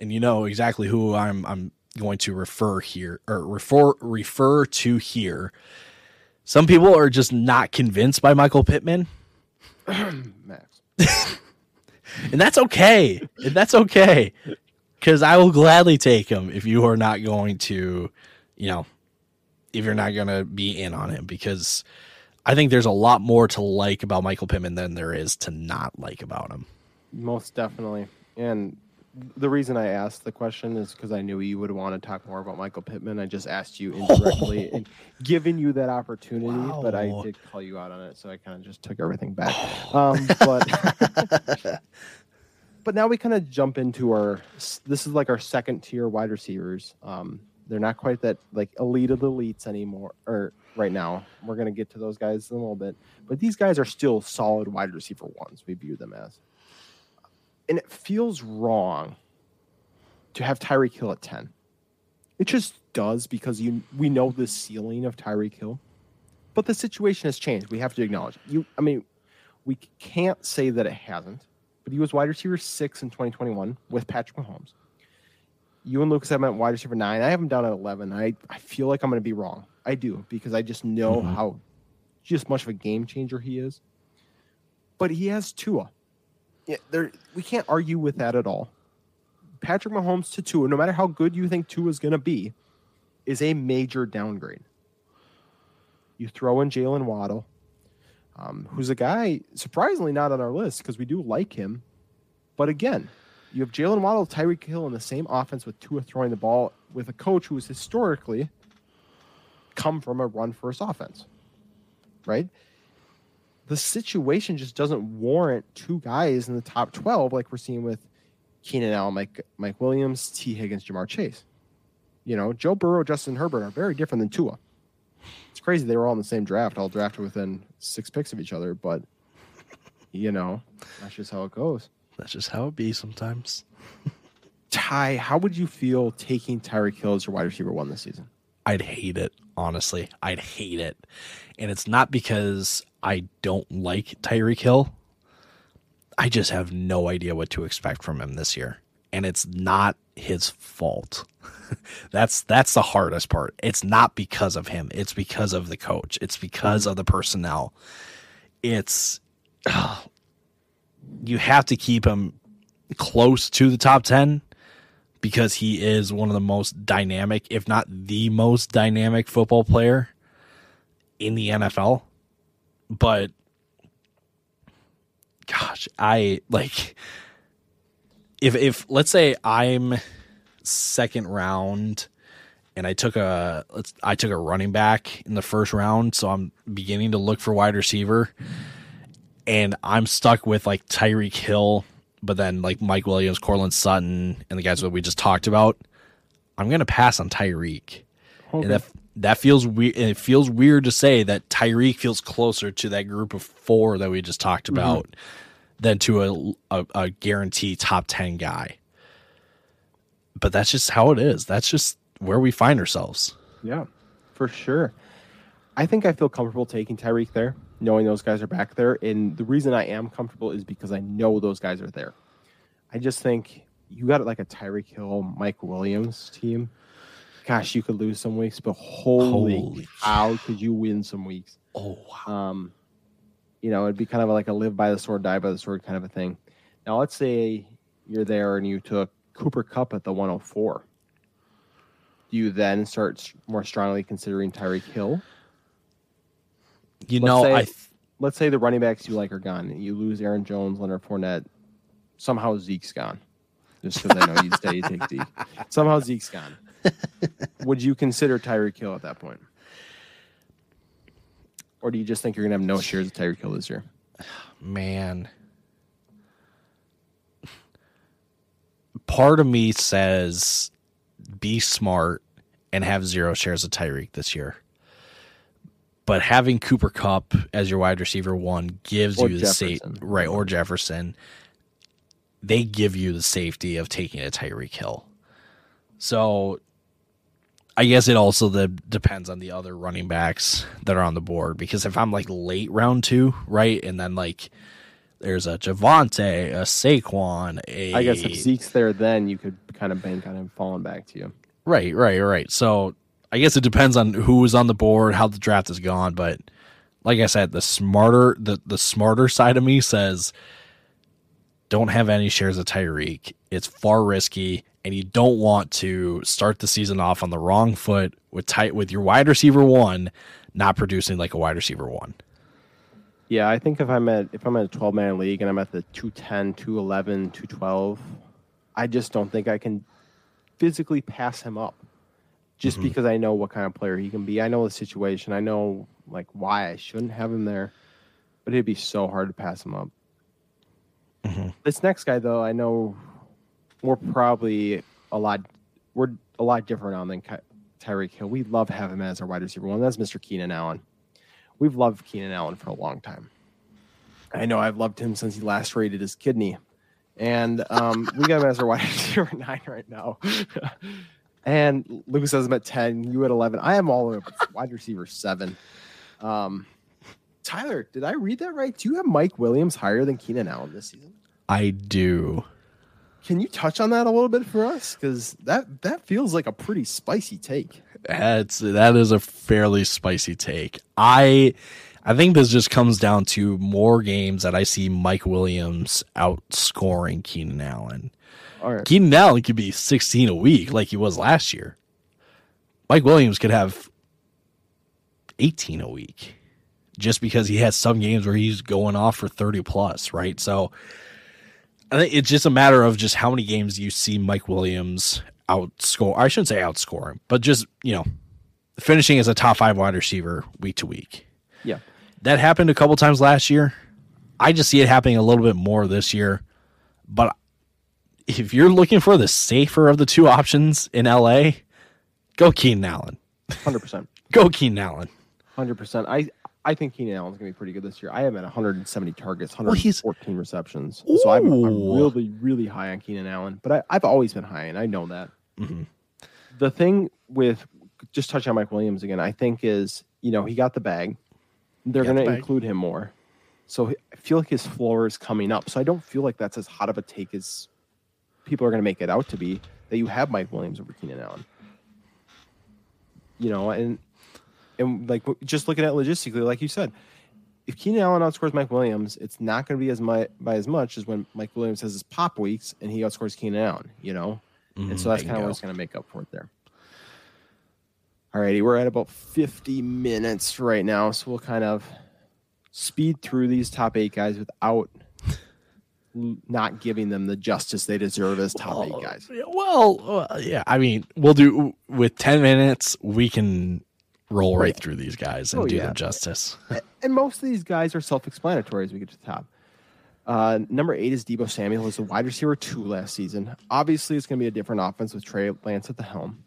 and you know exactly who I'm I'm going to refer here or refer refer to here. Some people are just not convinced by Michael Pittman. Max. and that's okay. And that's okay. Cuz I will gladly take him if you are not going to, you know, if you're not going to be in on him because I think there's a lot more to like about Michael Pittman than there is to not like about him. Most definitely. And the reason I asked the question is because I knew you would want to talk more about Michael Pittman. I just asked you indirectly and giving you that opportunity, wow. but I did call you out on it, so I kind of just took everything back. Um, but but now we kind of jump into our. This is like our second tier wide receivers. Um, they're not quite that like elite of the elites anymore, or right now. We're gonna get to those guys in a little bit, but these guys are still solid wide receiver ones. We view them as and it feels wrong to have Tyreek Hill at 10. It just does because you we know the ceiling of Tyreek Hill. But the situation has changed. We have to acknowledge. It. You I mean, we can't say that it hasn't, but he was wide receiver 6 in 2021 with Patrick Mahomes. You and Lucas have him at wide receiver 9. I have him down at 11. I I feel like I'm going to be wrong. I do because I just know mm-hmm. how just much of a game changer he is. But he has Tua yeah, there we can't argue with that at all. Patrick Mahomes to Tua, no matter how good you think Tua is going to be, is a major downgrade. You throw in Jaylen Waddle, um, who's a guy surprisingly not on our list because we do like him, but again, You have Jaylen Waddle, Tyreek Hill in the same offense with Tua throwing the ball with a coach who has historically come from a run first offense, right? The situation just doesn't warrant two guys in the top 12 like we're seeing with Keenan Allen, Mike, Mike Williams, Tee Higgins, Ja'Marr Chase. You know, Joe Burrow, Justin Herbert are very different than Tua. It's crazy they were all in the same draft, all drafted within six picks of each other, but you know, that's just how it goes. That's just how it be sometimes. Ty, how would you feel taking Tyreek Hill as your wide receiver one this season? I'd hate it, honestly. I'd hate it. And it's not because I don't like Tyreek Hill. I just have no idea what to expect from him this year. And it's not his fault. that's that's the hardest part. It's not because of him. It's because of the coach. It's because of the personnel. It's you have to keep him close to the top 10 because he is one of the most dynamic, if not the most dynamic football player in the NFL. But gosh, I like if if let's say I'm second round and I took a let's I took a running back in the first round, so I'm beginning to look for wide receiver and I'm stuck with like Tyreek Hill, but then like Mike Williams, Courtland Sutton, and the guys that we just talked about, I'm gonna pass on Tyreek. Okay. And that that feels weird. It feels weird to say that Tyreek feels closer to that group of four that we just talked mm-hmm. about mm-hmm. than to a, a a guarantee top ten guy. But that's just how it is. That's just where we find ourselves. Yeah, for sure. I think I feel comfortable taking Tyreek there knowing those guys are back there. And the reason I am comfortable is because I know those guys are there. I just think you got it like a Tyreek Hill, Mike Williams team. Gosh, you could lose some weeks, but holy, holy cow, could you win some weeks? Oh, wow. Um, you know, it'd be kind of like a live by the sword, die by the sword kind of a thing. Now, let's say you're there and you took Cooper Kupp at the 104. Do you then start more strongly considering Tyreek Hill? You let's know, say, I th- let's say the running backs you like are gone. You lose Aaron Jones, Leonard Fournette. Somehow Zeke's gone. Just because I know you'd say you take Zeke. Somehow Zeke's gone. Would you consider Tyreek Hill at that point? Or do you just think you're going to have no shares of Tyreek Hill this year? Man. Part of me says be smart and have zero shares of Tyreek this year but having Cooper Kupp as your wide receiver one gives or you the safety, right? Or Jefferson, they give you the safety of taking a Tyreek Hill. So, I guess it also the, depends on the other running backs that are on the board. Because if I'm like late round two, right, and then like there's a Javonte, a Saquon, a I guess if Zeke's there, then you could kind of bank on him falling back to you. Right, right, right. So I guess it depends on who is on the board, how the draft has gone, but like I said, the smarter the the smarter side of me says don't have any shares of Tyreek. It's far risky, and you don't want to start the season off on the wrong foot with tight with your wide receiver one not producing like a wide receiver one. Yeah, I think if I'm at if I'm at a 12 man league and I'm at the 210, 211, 212, I just don't think I can physically pass him up just mm-hmm. because I know what kind of player he can be. I know the situation. I know like why I shouldn't have him there, but it'd be so hard to pass him up. Mm-hmm. This next guy, though, I know we're probably a lot we're a lot different on than Tyreek Hill. We love having him as our wide receiver one. That's Mr. Keenan Allen. We've loved Keenan Allen for a long time. I know I've loved him since he last rated his kidney. And um, we got him as our wide receiver nine right now. And Lucas has him at 10, you at 11. I am all wide receiver seven. Um, Tyler, did I read that right? Do you have Mike Williams higher than Keenan Allen this season? I do. Can you touch on that a little bit for us? Because that that feels like a pretty spicy take. That's that is a fairly spicy take. I I think this just comes down to more games that I see Mike Williams outscoring Keenan Allen. All right. Keenan Allen could be 16 a week like he was last year. Mike Williams could have 18 a week just because he has some games where he's going off for 30 plus, right? So I think it's just a matter of just how many games you see Mike Williams outscore. I shouldn't say outscore him, but just you know, finishing as a top five wide receiver week to week. Yeah. That happened a couple times last year. I just see it happening a little bit more this year. But if you're looking for the safer of the two options in LA, go Keenan Allen. Hundred percent. Go Keenan Allen. Hundred percent. I I think Keenan Allen's gonna be pretty good this year. I am at 170 targets, Well, he's- 114 receptions. So I'm, I'm really, really high on Keenan Allen. But I, I've always been high, and I know that. Mhm. The thing with just touching on Mike Williams again, I think is you know he got the bag. They're going to include him more. So I feel like his floor is coming up. So I don't feel like that's as hot of a take as people are going to make it out to be that you have Mike Williams over Keenan Allen. You know, and and like just looking at logistically, like you said, if Keenan Allen outscores Mike Williams, it's not going to be as much by as much as when Mike Williams has his pop weeks and he outscores Keenan Allen. You know, and so that's kind of what's going to make up for it there. All righty, we're at about 50 minutes right now, so we'll kind of speed through these top eight guys without not giving them the justice they deserve as top eight guys. Well, uh, yeah. I mean, we'll do with ten minutes. We can roll right through these guys and Oh, do yeah. them justice. And most of these guys are self-explanatory as we get to the top. Uh, number eight is Deebo Samuel, who's a wide receiver two last season. Obviously, it's going to be a different offense with Trey Lance at the helm.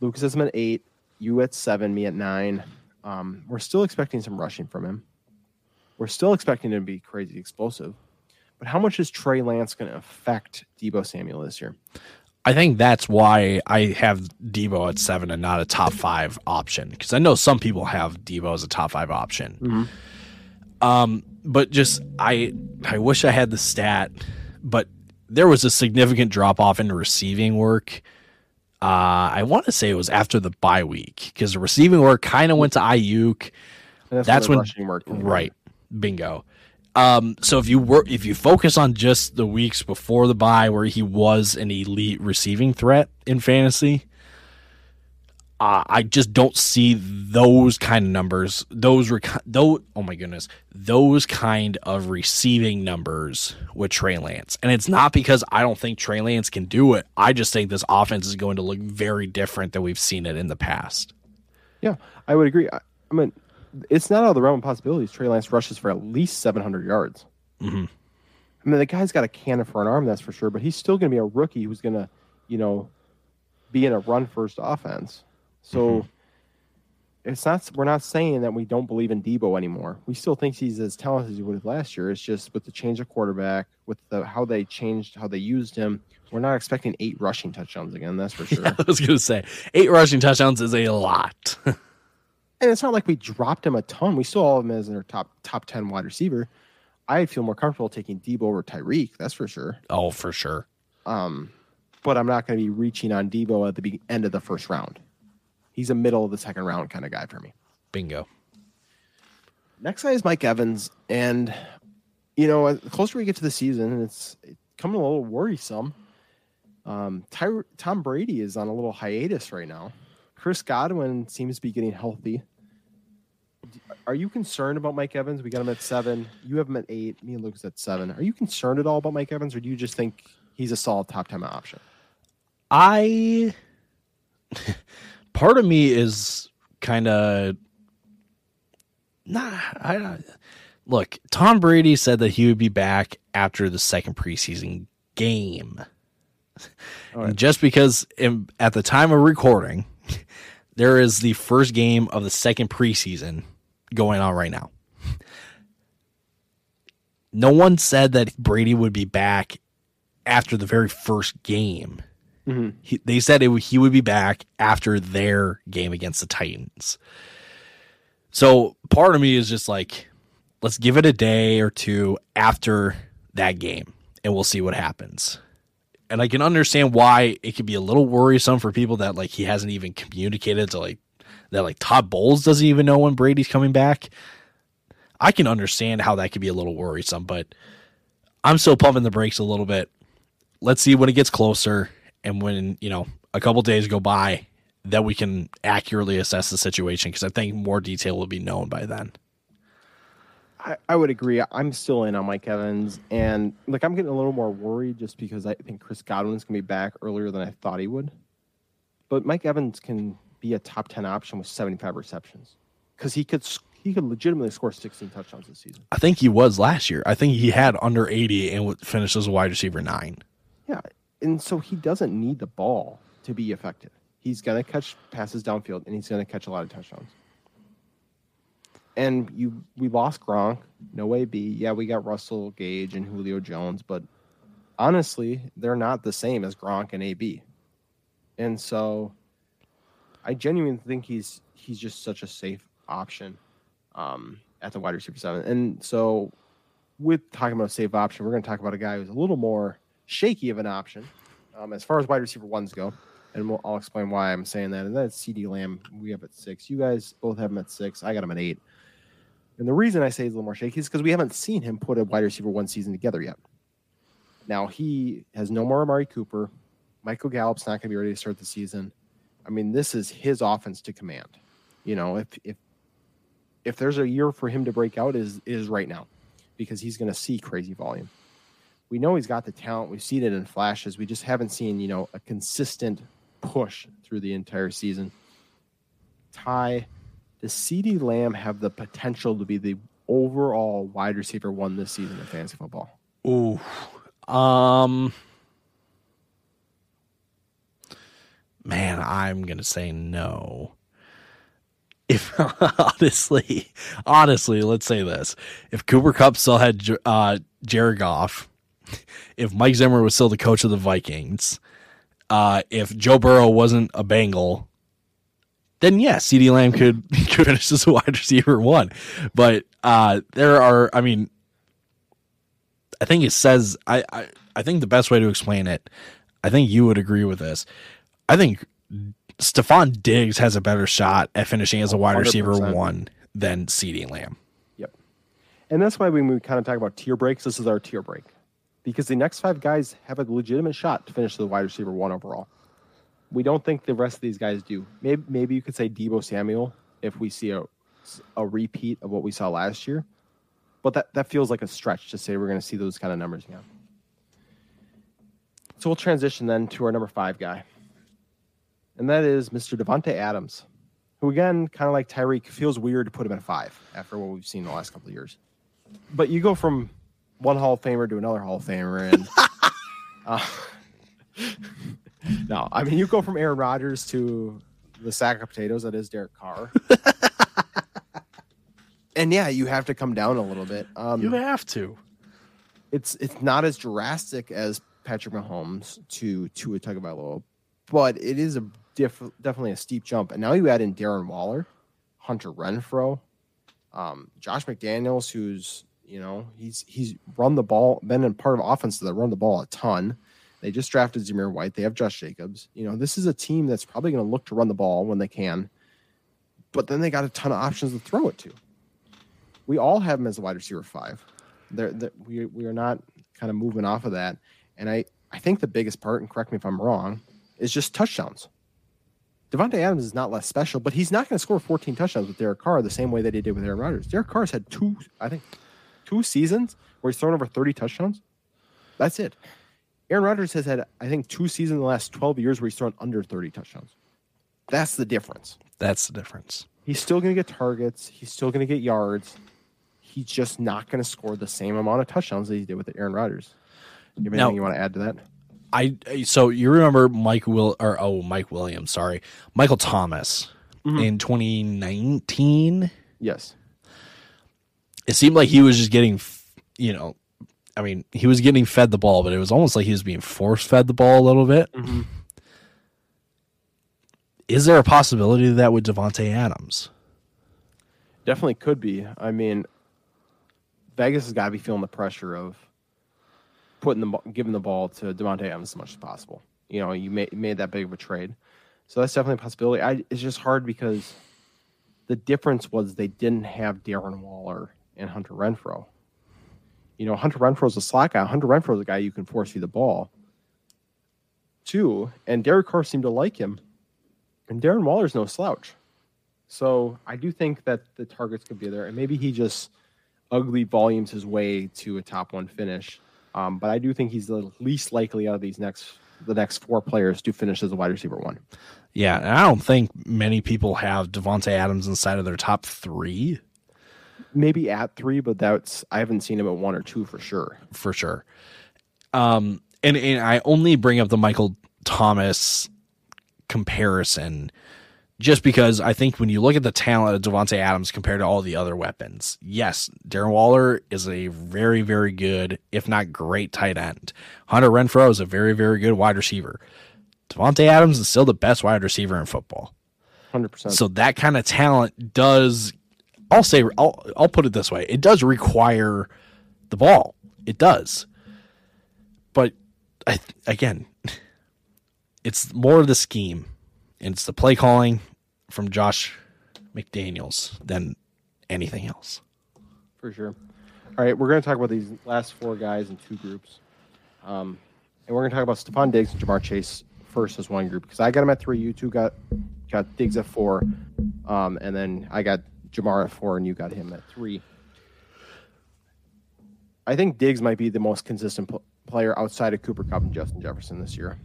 Lucas is at eight, you at seven, me at nine. Um, we're still expecting some rushing from him. We're still expecting him to be crazy explosive. But how much is Trey Lance going to affect Deebo Samuel this year? I think that's why I have Deebo at seven and not a top five option because I know some people have Deebo as a top five option. Um, but just I I wish I had the stat, but there was a significant drop off in receiving work. Uh, I want to say it was after the bye week because the receiving work kind of went to Aiyuk. That's where when- rushing work. Right. Bingo. Um, so if you were if you focus on just the weeks before the bye where he was an elite receiving threat in fantasy, uh, I just don't see those kind of numbers. Those were those. Oh my goodness, those kind of receiving numbers with Trey Lance, and it's not because I don't think Trey Lance can do it. I just think this offense is going to look very different than we've seen it in the past. Yeah, I would agree. I, I mean, it's not out of the realm of possibilities. Trey Lance rushes for at least 700 yards. Mhm. I mean, the guy's got a cannon for an arm, that's for sure, but he's still going to be a rookie who's going to, you know, be in a run first offense. So it's not, we're not saying that we don't believe in Deebo anymore. We still think he's as talented as he would last year. It's just with the change of quarterback, with the how they changed, how they used him, we're not expecting eight rushing touchdowns again, that's for sure. I was going to say eight rushing touchdowns is a lot. And it's not like we dropped him a ton. We still have him as our top top ten wide receiver. I feel more comfortable taking Deebo over Tyreek, that's for sure. oh, for sure. Um, but I'm not going to be reaching on Deebo at the be- end of the first round. He's a middle of the second round kind of guy for me. Bingo. Next guy is Mike Evans, and you know, the closer we get to the season, it's coming a little worrisome. Um, Ty- Tom Brady is on a little hiatus right now. Chris Godwin seems to be getting healthy. Are you concerned about Mike Evans? We got him at seven. You have him at eight. Me and Lucas at seven. Are you concerned at all about Mike Evans, or do you just think he's a solid top ten option? I part of me is kind of nah. I look. Tom Brady said that he would be back after the second preseason game. Right. And just because in, at the time of recording, there is the first game of the second preseason going on right now. No one said that Brady would be back after the very first game. Mhm. He, they said it, he would be back after their game against the Titans. So part of me is just like, let's give it a day or two after that game and we'll see what happens. And I can understand why it could be a little worrisome for people that like he hasn't even communicated to like that like Todd Bowles doesn't even know when Brady's coming back. I can understand how that could be a little worrisome, but I'm still pumping the brakes a little bit. Let's see when it gets closer and when, you know, a couple days go by that we can accurately assess the situation because I think more detail will be known by then. I, I would agree. I'm still in on Mike Evans, and like I'm getting a little more worried just because I think Chris Godwin's gonna be back earlier than I thought he would. But Mike Evans can be a top ten option with 75 receptions because he could he could legitimately score 16 touchdowns this season. I think he was last year. I think he had under 80 and finished as a wide receiver nine. Yeah, and so he doesn't need the ball to be effective. He's gonna catch passes downfield, and he's gonna catch a lot of touchdowns and you we lost Gronk, no AB. Yeah, we got Russell Gage and Julio Jones, but honestly, they're not the same as Gronk and AB. And so I genuinely think he's he's just such a safe option um, at the wide receiver seven. And so with talking about a safe option, we're going to talk about a guy who's a little more shaky of an option um, as far as wide receiver ones go. And we'll, I'll explain why I'm saying that. And that's CeeDee Lamb. We have at six. You guys both have him at six. I got him at eight. And the reason I say he's a little more shaky is because we haven't seen him put a wide receiver one season together yet. Now he has no more Amari Cooper. Michael Gallup's not going to be ready to start the season. I mean, this is his offense to command. You know, if if if there's a year for him to break out, is is right now, because he's going to see crazy volume. We know he's got the talent. We've seen it in flashes. We just haven't seen you know a consistent push through the entire season. Ty does CeeDee Lamb have the potential to be the overall wide receiver one this season in fantasy football? Ooh. Um Man, I'm going to say no. If honestly, honestly, let's say this. If Cooper Kupp still had uh Jared Goff, if Mike Zimmer was still the coach of the Vikings, uh, if Joe Burrow wasn't a Bengal, then yeah, CeeDee Lamb could could finish as a wide receiver one. But uh, there are, I mean, I think it says I, I I think the best way to explain it, I think you would agree with this. I think Stefon Diggs has a better shot at finishing as a wide 100%. receiver one than CeeDee Lamb. Yep, and that's why when we kind of talk about tier breaks, this is our tier break because the next five guys have a legitimate shot to finish the wide receiver one overall. We don't think the rest of these guys do. Maybe maybe you could say Deebo Samuel if we see a a repeat of what we saw last year. But that, that feels like a stretch to say we're going to see those kind of numbers again. So we'll transition then to our number five guy. And that is Mr. Davante Adams, who again, kind of like Tyreek, feels weird to put him at five after what we've seen the last couple of years. But you go from one Hall of Famer to another Hall of Famer, and uh, no, I mean you go from Aaron Rodgers to the sack of potatoes that is Derek Carr. and yeah, you have to come down a little bit. Um, you have to. It's it's not as drastic as Patrick Mahomes to to a Tagovailoa, but it is a diff, definitely a steep jump. And now you add in Darren Waller, Hunter Renfrow, um, Josh McDaniels, who's you know he's he's run the ball, been in part of offense that run the ball a ton. They just drafted Zamir White. They have Josh Jacobs. You know, this is a team that's probably going to look to run the ball when they can, but then they got a ton of options to throw it to. We all have him as a wide receiver five. They're, they're, we, we are not kind of moving off of that. And I, I think the biggest part, and correct me if I'm wrong, is just touchdowns. Davante Adams is not less special, but he's not going to score 14 touchdowns with Derek Carr the same way that he did with Aaron Rodgers. Derek Carr's had two, I think, two seasons where he's thrown over 30 touchdowns. That's it. Aaron Rodgers has had, I think, two seasons in the last 12 years where he's thrown under 30 touchdowns. That's the difference. That's the difference. He's still going to get targets. He's still going to get yards. He's just not going to score the same amount of touchdowns that he did with Aaron Rodgers. You have anything now, you want to add to that? I so you remember Mike Will or oh Mike Williams, sorry, Michael Thomas mm-hmm. in 2019. Yes, it seemed like he was just getting, you know, I mean, he was getting fed the ball, but it was almost like he was being force fed the ball a little bit. Mm-hmm. Is there a possibility of that with Davante Adams? Definitely could be. I mean, Vegas has got to be feeling the pressure of putting the giving the ball to Davante Adams as much as possible. You know, you made made that big of a trade, so that's definitely a possibility. I, it's just hard because the difference was they didn't have Darren Waller and Hunter Renfrow. You know, Hunter Renfrow's a slot guy. Hunter Renfrow's a guy you can force you the ball too. And Derek Carr seemed to like him. And Darren Waller's no slouch. So I do think that the targets could be there. And maybe he just ugly volumes his way to a top one finish. Um, but I do think he's the least likely out of these next the next four players to finish as a wide receiver one. Yeah, and I don't think many people have Davante Adams inside of their top three. Maybe at three, but that's I haven't seen him at one or two for sure. For sure. Um, and and I only bring up the Michael Thomas comparison just because I think when you look at the talent of Davante Adams compared to all the other weapons, yes, Darren Waller is a very, very good, if not great, tight end. Hunter Renfrow is a very, very good wide receiver. Davante Adams is still the best wide receiver in football. Hundred percent. So that kind of talent does. I'll say I'll I'll put it this way: it does require the ball. It does, but I again, it's more of the scheme. And it's the play calling from Josh McDaniels than anything else. For sure. All right, we're going to talk about these last four guys in two groups. Um, and we're going to talk about Stefon Diggs and Ja'Marr Chase first as one group because I got them at three. You two got got Diggs at four, um, and then I got Ja'Marr at four, and you got him at three. I think Diggs might be the most consistent pl- player outside of Cooper Kupp and Justin Jefferson this year,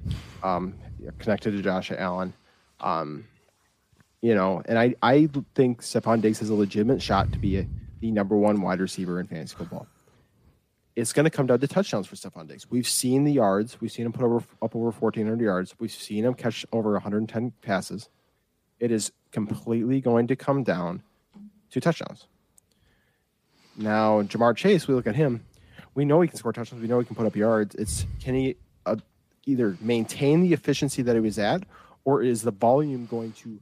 um, connected to Josh Allen. Um, you know, and I, I think Stefon Diggs has a legitimate shot to be a, the number one wide receiver in fantasy football. It's going to come down to touchdowns for Stefon Diggs. We've seen the yards. We've seen him put over up over 1,400 yards. We've seen him catch over 110 passes. It is completely going to come down to touchdowns. Now, Ja'Marr Chase, we look at him. We know he can score touchdowns. We know he can put up yards. It's can he uh, either maintain the efficiency that he was at, or is the volume going to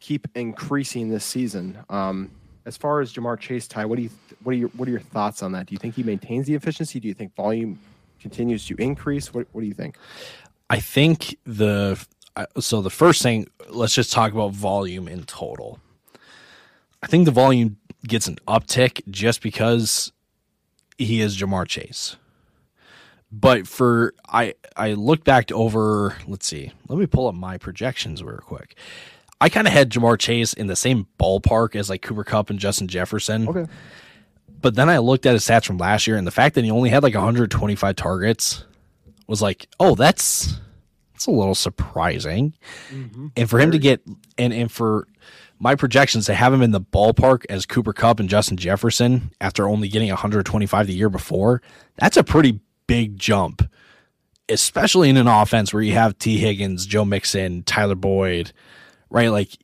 keep increasing this season? Um, as far as Ja'Marr Chase, Ty, what do you what are your what are your thoughts on that? Do you think he maintains the efficiency? Do you think volume continues to increase? What what do you think? I think the so the first thing, let's just talk about volume in total. I think the volume gets an uptick just because he is Ja'Marr Chase. But for I I look back over let's see, let me pull up my projections real quick. I kind of had Ja'Marr Chase in the same ballpark as like Cooper Kupp and Justin Jefferson. Okay. But then I looked at his stats from last year and the fact that he only had like 125 targets was like, oh, that's that's a little surprising. Mm-hmm. And for him to get and and for my projections to have him in the ballpark as Cooper Kupp and Justin Jefferson after only getting 125 the year before, that's a pretty big jump, especially in an offense where you have Tee Higgins, Joe Mixon, Tyler Boyd, right? Like,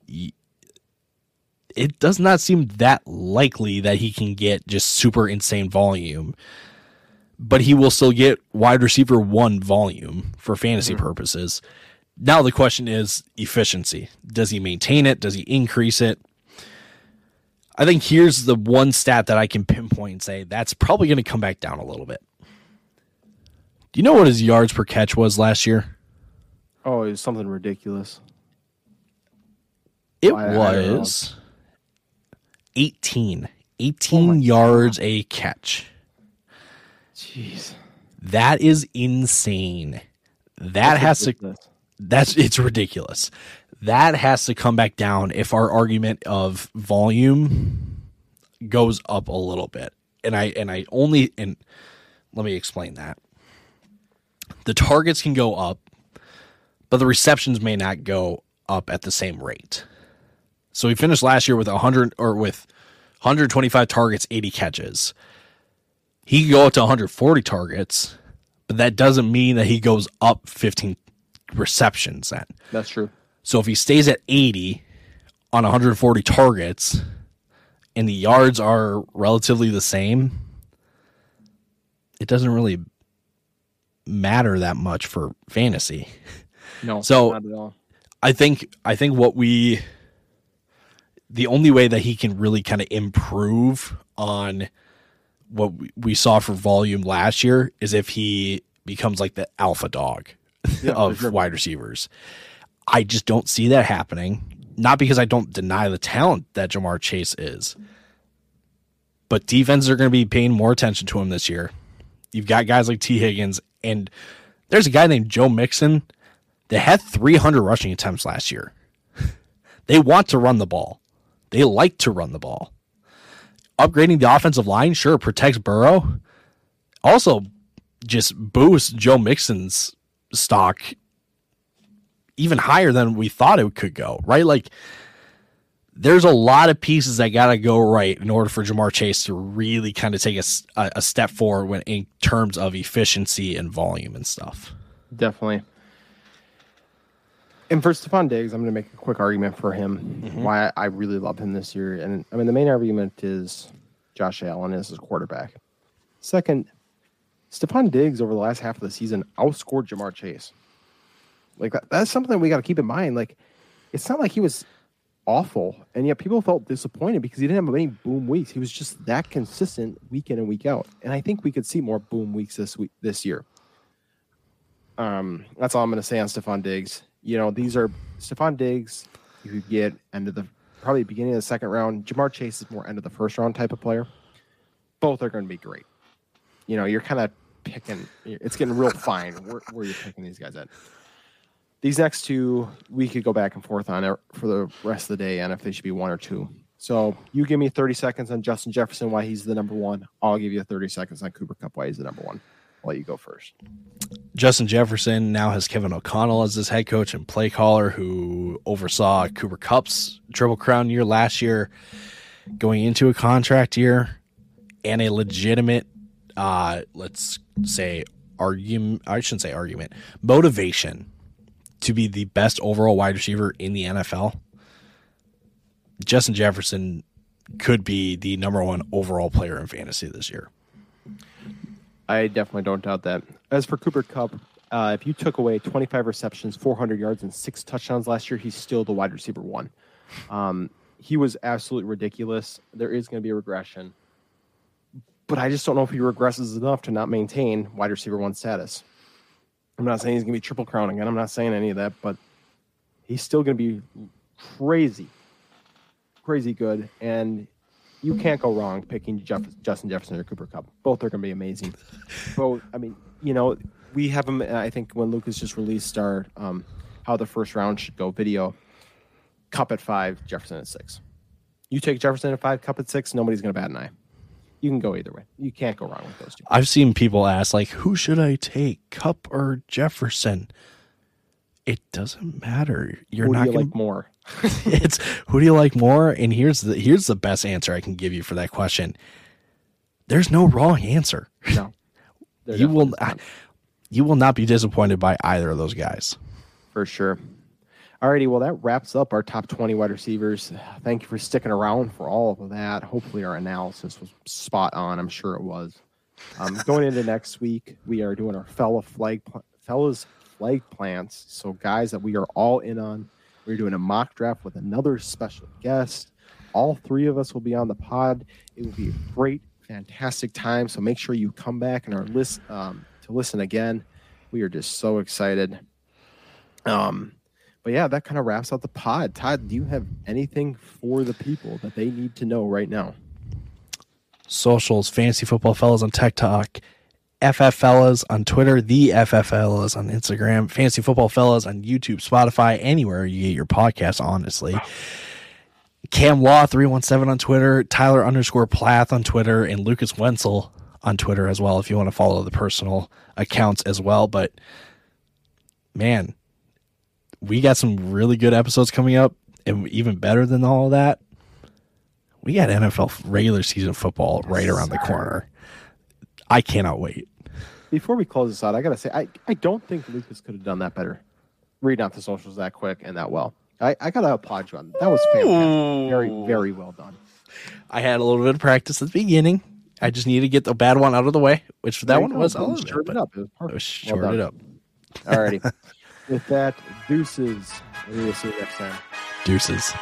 it does not seem that likely that he can get just super insane volume, but he will still get wide receiver one volume for fantasy mm-hmm. purposes. Now the question is efficiency. Does he maintain it? Does he increase it? I think here's the one stat that I can pinpoint and say that's probably going to come back down a little bit. Do you know what his yards per catch was last year? Oh, it was something ridiculous. It I, was I 18. 18 oh yards God. a catch. Jeez. That is insane. That that's has ridiculous. to that's it's ridiculous. That has to come back down if our argument of volume goes up a little bit. And I and I only and let me explain that the targets can go up, but the receptions may not go up at the same rate. So he finished last year with 100 or with 125 targets, 80 catches. He can go up to 140 targets, but that doesn't mean that he goes up 15 receptions then. That's true. So if he stays at 80 on 140 targets and the yards are relatively the same, it doesn't really matter that much for fantasy. No, so I think I think what we the only way that he can really kind of improve on what we saw for volume last year is if he becomes like the alpha dog yeah, of sure. wide receivers. I just don't see that happening. Not because I don't deny the talent that Ja'Marr Chase is, but defenses are going to be paying more attention to him this year. You've got guys like Tee Higgins and there's a guy named Joe Mixon that had 300 rushing attempts last year. they want to run the ball. They like to run the ball. upgrading the offensive line, sure, protects Burrow. Also, just boosts Joe Mixon's stock even higher than we thought it could go, right? Like, there's a lot of pieces that got to go right in order for Ja'Marr Chase to really kind of take a, a step forward when in terms of efficiency and volume and stuff. Definitely. And for Stefon Diggs, I'm going to make a quick argument for him mm-hmm. why I really love him this year. And I mean, the main argument is Josh Allen is his quarterback. Second, Stefon Diggs over the last half of the season outscored Ja'Marr Chase. Like that, that's something we got to keep in mind. Like, it's not like he was awful, and yet people felt disappointed because he didn't have any boom weeks. He was just that consistent week in and week out. And I think we could see more boom weeks this week this year. Um, that's all I'm going to say on Stefon Diggs you know, these are Stefon Diggs, you could get end of the probably beginning of the second round. Ja'Marr Chase is more end of the first round type of player. Both are going to be great. You know, you're kind of picking, it's getting real fine where, where you're picking these guys at. These next two, we could go back and forth on it for the rest of the day and if they should be one or two. So you give me 30 seconds on Justin Jefferson, why he's the number one. I'll give you 30 seconds on Cooper Kupp, why he's the number one. I'll let you go first. Justin Jefferson now has Kevin O'Connell as his head coach and play caller, who oversaw Cooper Kupp's Triple Crown year last year, going into a contract year, and a legitimate, uh, let's say, argument. I shouldn't say argument, motivation to be the best overall wide receiver in the NFL. Justin Jefferson could be the number one overall player in fantasy this year. I definitely don't doubt that. As for Cooper Kupp, uh, if you took away 25 receptions, 400 yards, and six touchdowns last year, he's still the wide receiver one. Um, he was absolutely ridiculous. There is going to be a regression, but I just don't know if he regresses enough to not maintain wide receiver one status. I'm not saying he's going to be triple crown again. I'm not saying any of that, but he's still going to be crazy, crazy good. And you can't go wrong picking Jeff, Justin Jefferson or Cooper Kupp. Both are going to be amazing. Both, I mean, you know, we have them. I think when Lucas just released our um, how the first round should go video, Kupp at five, Jefferson at six. You take Jefferson at five, Kupp at six. Nobody's going to bat an eye. You can go either way. You can't go wrong with those two. I've seen people ask like, "Who should I take, Kupp or Jefferson?" It doesn't matter. You're Who not you gonna... like more. it's who do you like more? And here's the here's the best answer I can give you for that question. There's no wrong answer. No, you will not, you will not be disappointed by either of those guys. For sure. Alrighty, well that wraps up our top 20 wide receivers. Thank you for sticking around for all of that. Hopefully our analysis was spot on. I'm sure it was. Um, going into next week, we are doing our fella flag fellas flag plants. So guys that we are all in on we're doing a mock draft with another special guest. All three of us will be on the pod. It will be a great, fantastic time. So make sure you come back and are list um, to listen again. We are just so excited. Um, but yeah, that kind of wraps up the pod. Todd, do you have anything for the people that they need to know right now? Socials, Fantasy Football Fellas on TikTok, FF Fellas on Twitter, the FF Fellas on Instagram, Fantasy Football Fellas on YouTube, Spotify, anywhere you get your podcast, honestly. Cam Law 317 on Twitter, Tyler underscore Plath on Twitter, and Lucas Wenzel on Twitter as well if you want to follow the personal accounts as well. But man, we got some really good episodes coming up, and even better than all of that, we got NFL regular season football right around the corner. I cannot wait. Before we close this out, I gotta say I, I don't think Lucas could have done that better. Reading out the socials that quick and that well. I, I gotta applaud you on that. That was fantastic. Very, very well done. I had a little bit of practice at the beginning. I just needed to get the bad one out of the way, which that one was. I shorted it up. It was perfect. It was shorted well up. Alrighty. With that, deuces. We will see you next time. Deuces.